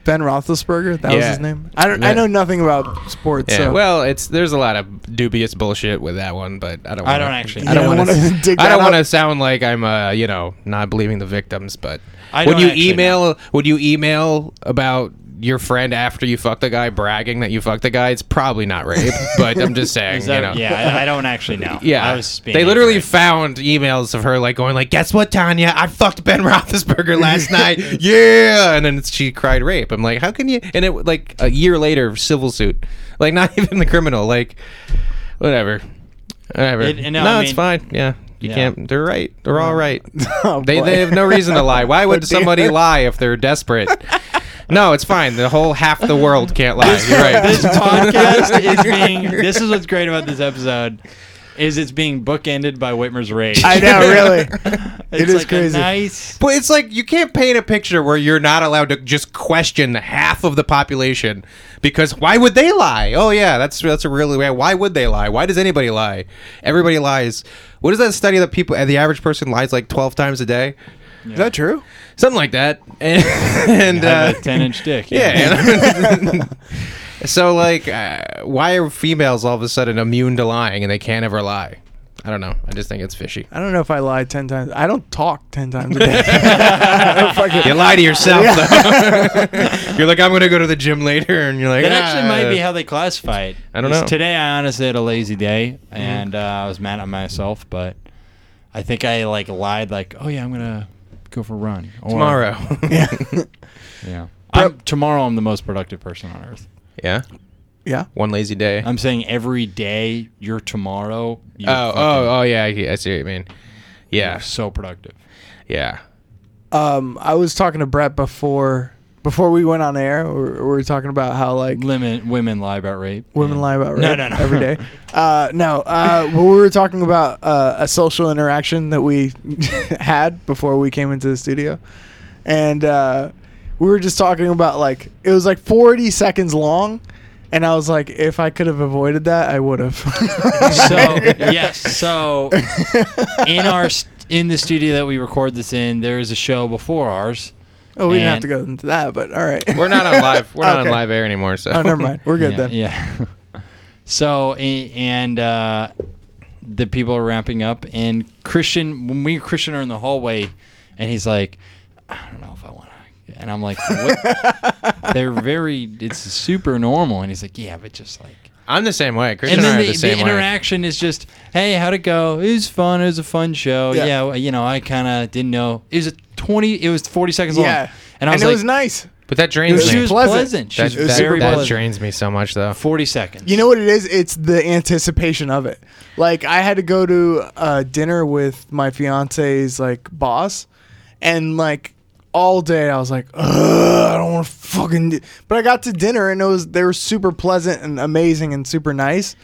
Ben Roethlisberger. That was his name. I don't. I know nothing about sports. Yeah, so. well, it's there's a lot of dubious bullshit with that one, but I don't. I Wanna, don't actually I don't want to. wanna dig I don't want to sound like I'm, uh, you know, not believing the victims. But I would you actually email? Would you email about your friend after you fucked the guy, bragging that you fucked the guy? It's probably not rape, but I'm just saying. That, you know. Yeah, I, I don't actually know. Yeah, I was being they literally ignorant. found emails of her like going like, "Guess what, Tanya? I fucked Ben Roethlisberger last night." Yeah, and then she cried rape. I'm like, how can you? And it like a year later, civil suit. Like not even the criminal. Like whatever, whatever. It- no, no, I it's fine. Yeah, you Yeah. can't. They're right. They're all right. Oh, They boy. they have no reason to lie. Why would somebody lie if they're desperate? No, it's fine. The whole half the world can't lie. You're right. This podcast is being. This is what's great about this episode, is it's being bookended by Whitmer's rage. I know, really. It's it is like crazy. nice. But it's like you can't paint a picture where you're not allowed to just question half of the population because why would they lie? Oh yeah, that's that's a really way. Why would they lie? Why does anybody lie? Everybody lies. What is that study that people the average person lies like twelve times a day? Is that true? Something like that. And, and uh, a ten inch dick. yeah. and- so like, uh, why are females all of a sudden immune to lying and they can't ever lie? I don't know. I just think it's fishy. I don't know if I lied ten times. I don't talk ten times a day. I don't fucking- You lie to yourself, though. you're like, I'm gonna go to the gym later, and you're like, That actually "Ah." might be how they classify it. I don't know. Today, I honestly had a lazy day, and uh, I was mad at myself. But I think I like lied, like, "Oh yeah, I'm gonna go for a run Or- tomorrow. yeah. Yeah, I'm, tomorrow I'm the most productive person on earth. Yeah, yeah. one lazy day. I'm saying every day you're tomorrow. You're oh, fucking- oh, oh, yeah. I, I see what you mean. Yeah, so productive. yeah. Um, I was talking to Brett before before we went on air. We we were talking about how like Limit women lie about rape. women Yeah. lie about rape No, no, no. every day. Uh, no, uh, well, we were talking about uh, a social interaction that we had before we came into the studio, and uh, we were just talking about like it was like 40 seconds long, and I was like, if I could have avoided that, I would have. so yes, so in our st- in the studio that we record this in, there is a show before ours. oh, we didn't have to go into that, but all right. We're not on live. We're not Okay. on live air anymore. So Oh, never mind. We're good yeah, then. Yeah. so and uh, the people are ramping up, and Christian, when we Christian are in the hallway, and he's like, I don't know if I want to, and I'm like, what? they're very, it's super normal, and he's like, yeah, but just like. I'm the same way. Christian And and, then I the, are the same the way. interaction is just, hey, how'd it go? It was fun. It was a fun show. Yeah. Yeah, you know, I kind of didn't know. It was a 20, it was 40 seconds Yeah. long. And I was it like, was nice. But that drains was- she me. was pleasant. pleasant. She that was that, very that pleasant. drains me so much, though. 40 seconds. You know what it is? It's the anticipation of it. Like I had to go to uh, dinner with my fiance's like boss, and like all day I was like, I don't want to fucking. Do-. But I got to dinner and it was they were super pleasant and amazing and super nice,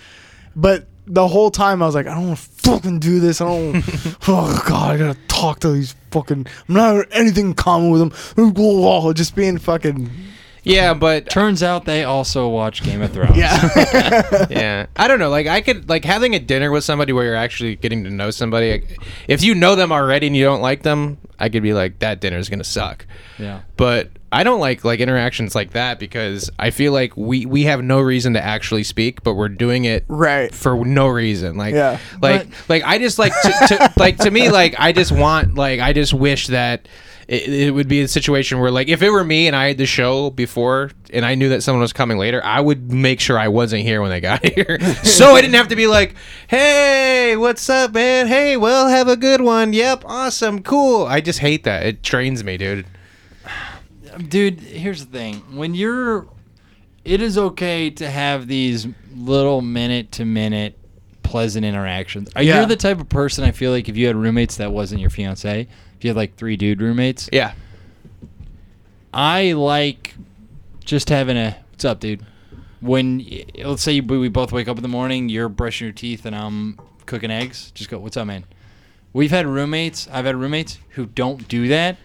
but. The whole time I was like, I don't want to fucking do this. I don't. oh god, I gotta talk to these fucking. I'm not having anything in common with them. Just being fucking. Yeah, but Turns out they also watch Game of Thrones. Yeah. yeah i don't know like i could like having a dinner with somebody where you're actually getting to know somebody like, if you know them already and you don't like them i could be like that dinner's gonna suck Yeah. but i don't like like interactions like that because i feel like we we have no reason to actually speak but we're doing it right. for no reason like Yeah. like But- like i just like to, to like to me like i just want like i just wish that it, it would be a situation where like if it were me and i had the show before and i knew that someone was coming later i would make sure i wasn't here when they got here so i didn't have to be like hey what's up man hey well have a good one yep awesome cool i just hate that it drains me dude Dude, here's the thing. When you're it is okay to have these little minute to minute pleasant interactions. Are Yeah. you the type of person I feel like if you had roommates that wasn't your fiance, if you had like three dude roommates, Yeah. I like just having a what's up, dude. When let's say we we both wake up in the morning, you're brushing your teeth and I'm cooking eggs. Just go, what's up, man? We've had roommates. I've had roommates who don't do that,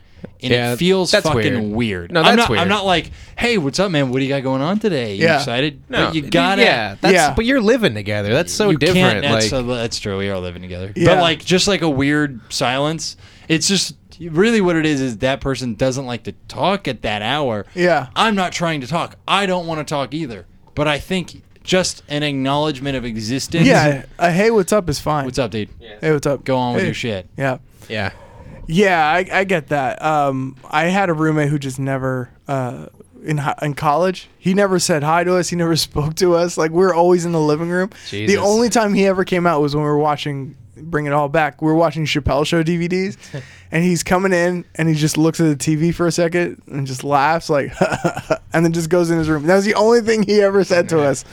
and Yeah, it feels that's fucking weird. weird. No, I'm that's not. weird. I'm not like, hey, what's up, man? What do you got going on today? You Yeah. excited? No, but you gotta. Yeah, that's, Yeah. But you're living together. That's so you different. Can't, that's, like, so- that's true. We are living together. Yeah. But like, just like a weird silence. It's just really what it is. Is that person doesn't like to talk at that hour. Yeah. I'm not trying to talk. I don't want to talk either. But I think just an acknowledgement of existence. Yeah. A hey, what's up is fine. What's up, dude? Hey, what's up? Go on with Hey. your shit. Yeah. yeah. Yeah, I, I get that. Um, I had a roommate who just never, uh, in in college, he never said hi to us. He never spoke to us. Like we were always in the living room. Jesus. The only time he ever came out was when we were watching. Bring it all back. We're watching Chappelle Show DVDs, and he's coming in and he just looks at the TV for a second and just laughs like, and then just goes in his room. That was the only thing he ever said to us.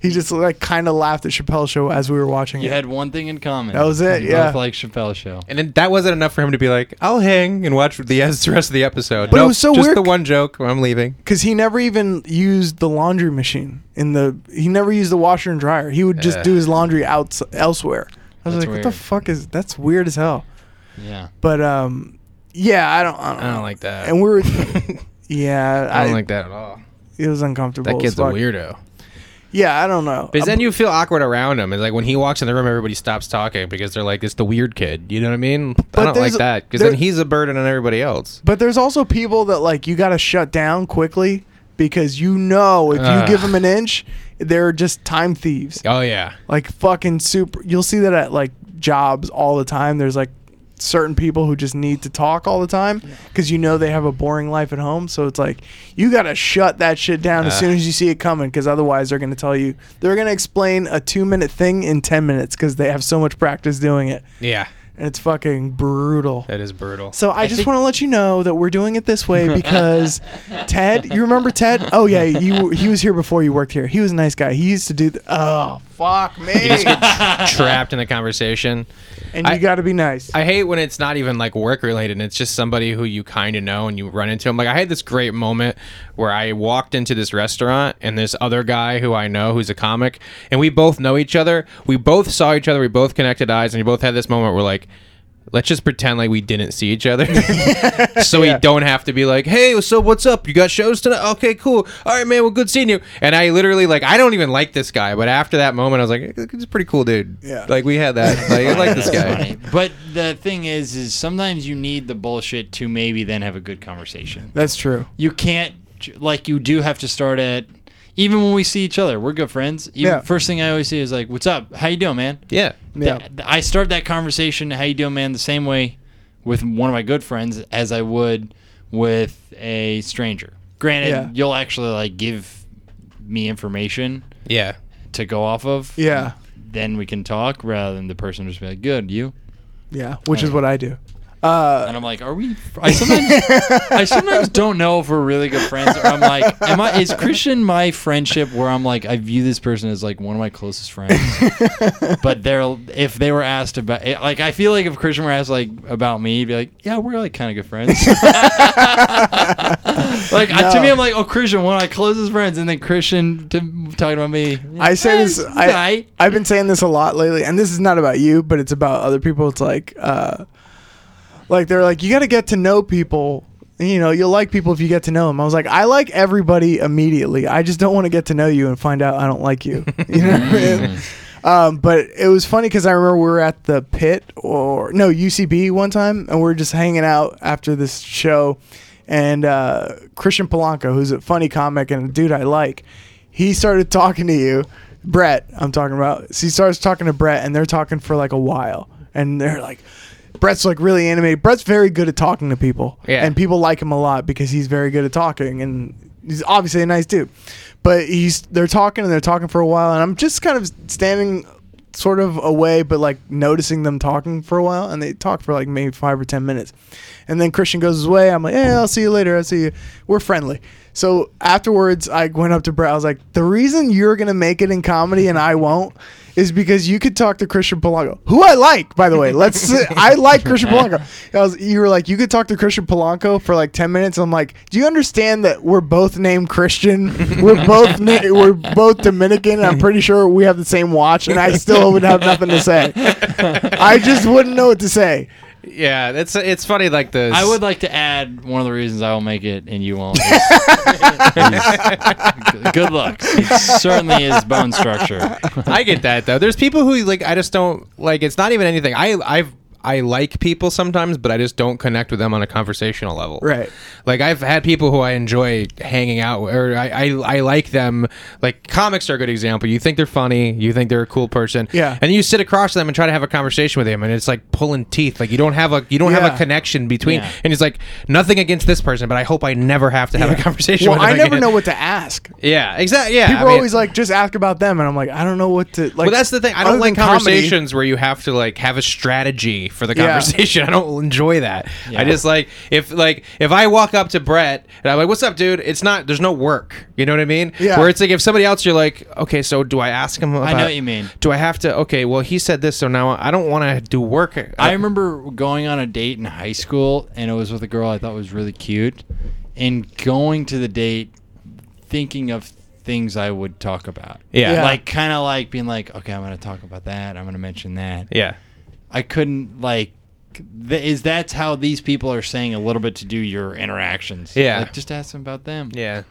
He just like kind of laughed at Chappelle Show as we were watching You it. had one thing in common. That was it, You yeah. Both like Chappelle show. And then that wasn't enough for him to be like, "I'll hang and watch the the rest of the episode." But it was so just weird- the one joke. I'm leaving. because he never even used the laundry machine in the he never used the washer and dryer he would just Ugh. do his laundry out elsewhere i was That's like what the fuck is that's weird as hell Yeah. but um yeah i don't i don't, I don't like that. and we were yeah I I, don't like that at all. it was uncomfortable That kid's a weirdo. yeah i don't know Because then you feel awkward around him. It's like when he walks in the room, everybody stops talking because they're like, "It's the weird kid." You know what I mean? But I don't like that because then he's a burden on everybody else. but there's also people that like you gotta shut down quickly because you know if you give them an inch they're just time thieves. Oh yeah, like fucking super you'll see that at like jobs all the time. There's like certain people who just need to talk all the time because you know they have a boring life at home. So it's like you gotta shut that shit down as Uh. soon as you see it coming because otherwise they're gonna tell you they're gonna explain a two minute thing in 10 minutes because they have so much practice doing it. Yeah. And it's fucking brutal That is brutal. so I, just want to let you know that we're doing it this way because Ted, you remember Ted? Oh yeah, you he was here before you worked here. He was a nice guy. He used to do. The, oh fuck me! Trapped in the conversation. and you I- got to be nice. I hate when it's not even like work related and it's just somebody who you kind of know and you run into them. Like I had this great moment where I walked into this restaurant and this other guy who I know who's a comic and we both know each other. We both saw each other. We both connected eyes and we both had this moment where like let's just pretend like we didn't see each other so Yeah. we don't have to be like hey so what's up you got shows tonight okay cool all right man well good seeing you and i literally like i don't even like this guy but after that moment i was like he's a pretty cool dude Yeah. like we had that like, i like this guy. But the thing is, is sometimes you need the bullshit to maybe then have a good conversation. That's true. You can't like you do have to start at even when we see each other. We're good friends. Even, Yeah. First thing I always say is like, "What's up? How you doing, man?" yeah Yeah. Th- I start that conversation, "How you doing, man?" the same way with one of my good friends as I would with a stranger. Granted, Yeah. you'll actually like give me information yeah to go off of. Yeah. Then we can talk rather than the person just be like, "Good, you." Yeah. Which is uh, what I do. Uh, And I'm like, are we? I sometimes, I sometimes don't know if we're really good friends. Or I'm like, am I? Is Christian my friendship where I'm like, I view this person as like one of my closest friends. but they're if they were asked about, eh, like, I feel like if Christian were asked like about me, he'd be like, yeah, we're like kind of good friends. like I- to me, I'm like, oh, Christian, one of my closest friends, and then Christian to, talking about me. I say eh, this. I, I've been saying this a lot lately, and this is not about you, but it's about other people. It's like, uh, like they're like, you got to get to know people. You know, you'll like people if you get to know them. I was like, I like everybody immediately. I just don't want to get to know you and find out I don't like you. You know what I mean? Um, but it was funny because I remember we were at the pit or no UCB one time, and we were just hanging out after this show, and uh, Christian Polanco, who's a funny comic and a dude I like, he started talking to you, Brett. I'm talking about. So he starts talking to Brett, and they're talking for like a while, and they're like. Brett's like really animated. Brett's very good at talking to people, Yeah. and people like him a lot because he's very good at talking, and he's obviously a nice dude. But he's they're talking and they're talking for a while, and I'm just kind of standing sort of away, but like noticing them talking for a while, and they talk for like maybe five or ten minutes, and then Christian goes his way. I'm like, yeah, I'll see you later. I'll see you. We're friendly. So afterwards, I went up to Brett. I was like, the reason you're gonna make it in comedy and I won't is because you could talk to Christian Polanco, who I like, by the way. Let's I like Christian Polanco. I was, you were like, you could talk to Christian Polanco for like ten minutes. I'm like, do you understand that we're both named Christian? We're both na- we're both Dominican. And I'm pretty sure we have the same watch, and I still would have nothing to say. I just wouldn't know what to say. Yeah, it's it's funny like the I would like to add one of the reasons I will make it and you won't. is- is good luck. It certainly is bone structure. I get that though. There's people who like I just don't like. It's not even anything. I I've I like people sometimes, but I just don't connect with them on a conversational level. Right. Like I've had people who I enjoy hanging out with, or I, I I like them. Like comics are a good example. You think they're funny, you think they're a cool person, Yeah. and you sit across them and try to have a conversation with them, and it's like pulling teeth. Like you don't have a you don't have a connection between. Yeah. And it's like nothing against this person, but I hope I never have to have a conversation. Well, with them I never again. know what to ask. Yeah, exactly. Yeah, People I are mean- always like, just ask about them, and I'm like, I don't know what to like. well, that's the thing. I don't like than comedy- conversations where you have to like have a strategy for the Yeah. conversation. I don't enjoy that. Yeah. I just like if like if I walk up to Brett and I'm like, "What's up, dude?" It's not. There's no work. You know what I mean? Yeah. Where it's like if somebody else, you're like, "Okay, so do I ask him?" About, I know what you mean. Do I have to? Okay, well, he said this, so now I don't want to do work. I remember going on a date in high school, and it was with a girl I thought was really cute, and going to the date thinking of things I would talk about. Yeah. Yeah. Like kind of like being like, okay, I'm going to talk about that. I'm going to mention that. Yeah. I couldn't like. Th- is that's how these people are saying a little bit to do your interactions? Yeah. Like, just ask them about them. Yeah.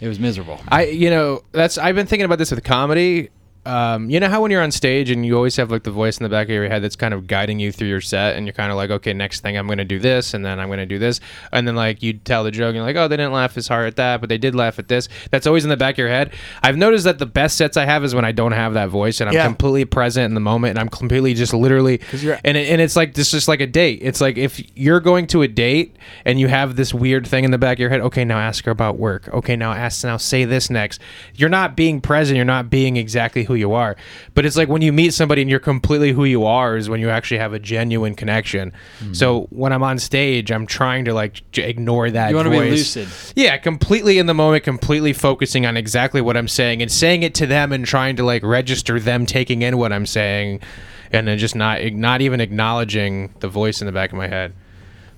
It was miserable. I you know that's I've been thinking about this with comedy. Um, you know how when you're on stage and you always have like the voice in the back of your head that's kind of guiding you through your set, and you're kind of like, okay, next thing I'm going to do this, and then I'm going to do this, and then like you tell the joke, and you're like, oh, they didn't laugh as hard at that, but they did laugh at this. That's always in the back of your head. I've noticed that the best sets I have is when I don't have that voice and I'm Yeah. completely present in the moment, and I'm completely just literally, and it, and it's like this just like a date. It's like if you're going to a date and you have this weird thing in the back of your head. Okay, now ask her about work. Okay, now ask now say this next. You're not being present. You're not being exactly who you are. But it's like when you meet somebody and you're completely who you are is when you actually have a genuine connection. Hmm. So when I'm on stage, I'm trying to like j- ignore that. You wanna be lucid. Yeah, completely in the moment, completely focusing on exactly what I'm saying and saying it to them and trying to like register them taking in what I'm saying, and then just not not even acknowledging the voice in the back of my head.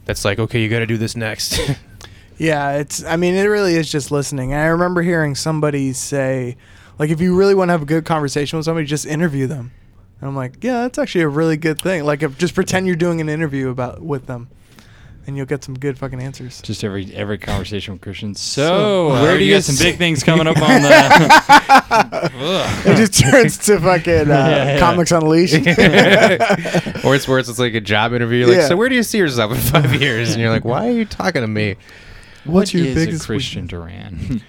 That's like, okay, you got to do this next. Yeah, it's. I mean, it really is just listening. And I remember hearing somebody say, like, if you really want to have a good conversation with somebody, just interview them. And I'm like, yeah, that's actually a really good thing. Like, if, just pretend you're doing an interview about with them, and you'll get some good fucking answers. Just every every conversation with Christian. So, So, uh, where do you you got some big things coming up on the. It just turns to fucking uh, Yeah, yeah. comics unleashed. or it's worse, it's like a job interview. You're like, Yeah. so where do you see yourself in five years? And you're like, why are you talking to me? What's What your is biggest a Christian Duran?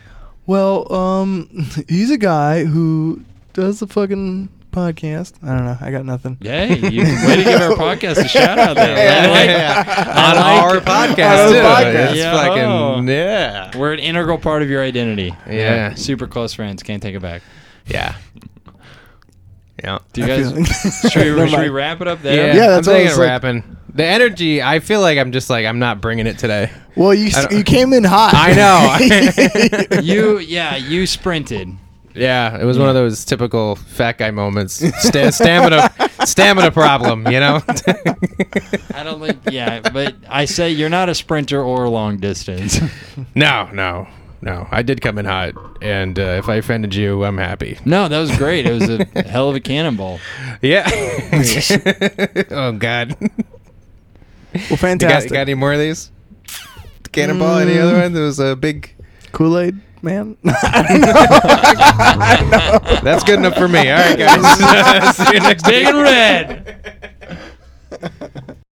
Well, um, he's a guy who does the fucking podcast. I don't know. I got nothing. Yay! You, way to give our podcast a shout out there. I like- I on like- our podcast our too. podcast. Yeah. fucking yeah, We're an integral part of your identity. Yeah. Super close friends. Can't take it back. yeah, yeah. Do you guys? like- should, we, should we wrap it up Yeah, there? Yeah, I'm that's what I thinking was of like- rapping. The energy, I feel like I'm just like I'm not bringing it today. Well, you you came in hot. I know. You, yeah, you sprinted. yeah, it was one of those typical fat guy moments. Sta- stamina, stamina problem. You know. I don't think. Yeah, but I say you're not a sprinter or long distance. no, no, no. I did come in hot, and uh, if I offended you, I'm happy. No, that was great. It was a hell of a cannonball. Yeah. oh God. Well, fantastic. You got, you got, any more of these? Cannonball? Any other mm. one? There was a big Kool Aid man. I know. That's good enough for me. All right, guys. See you next. Big and red.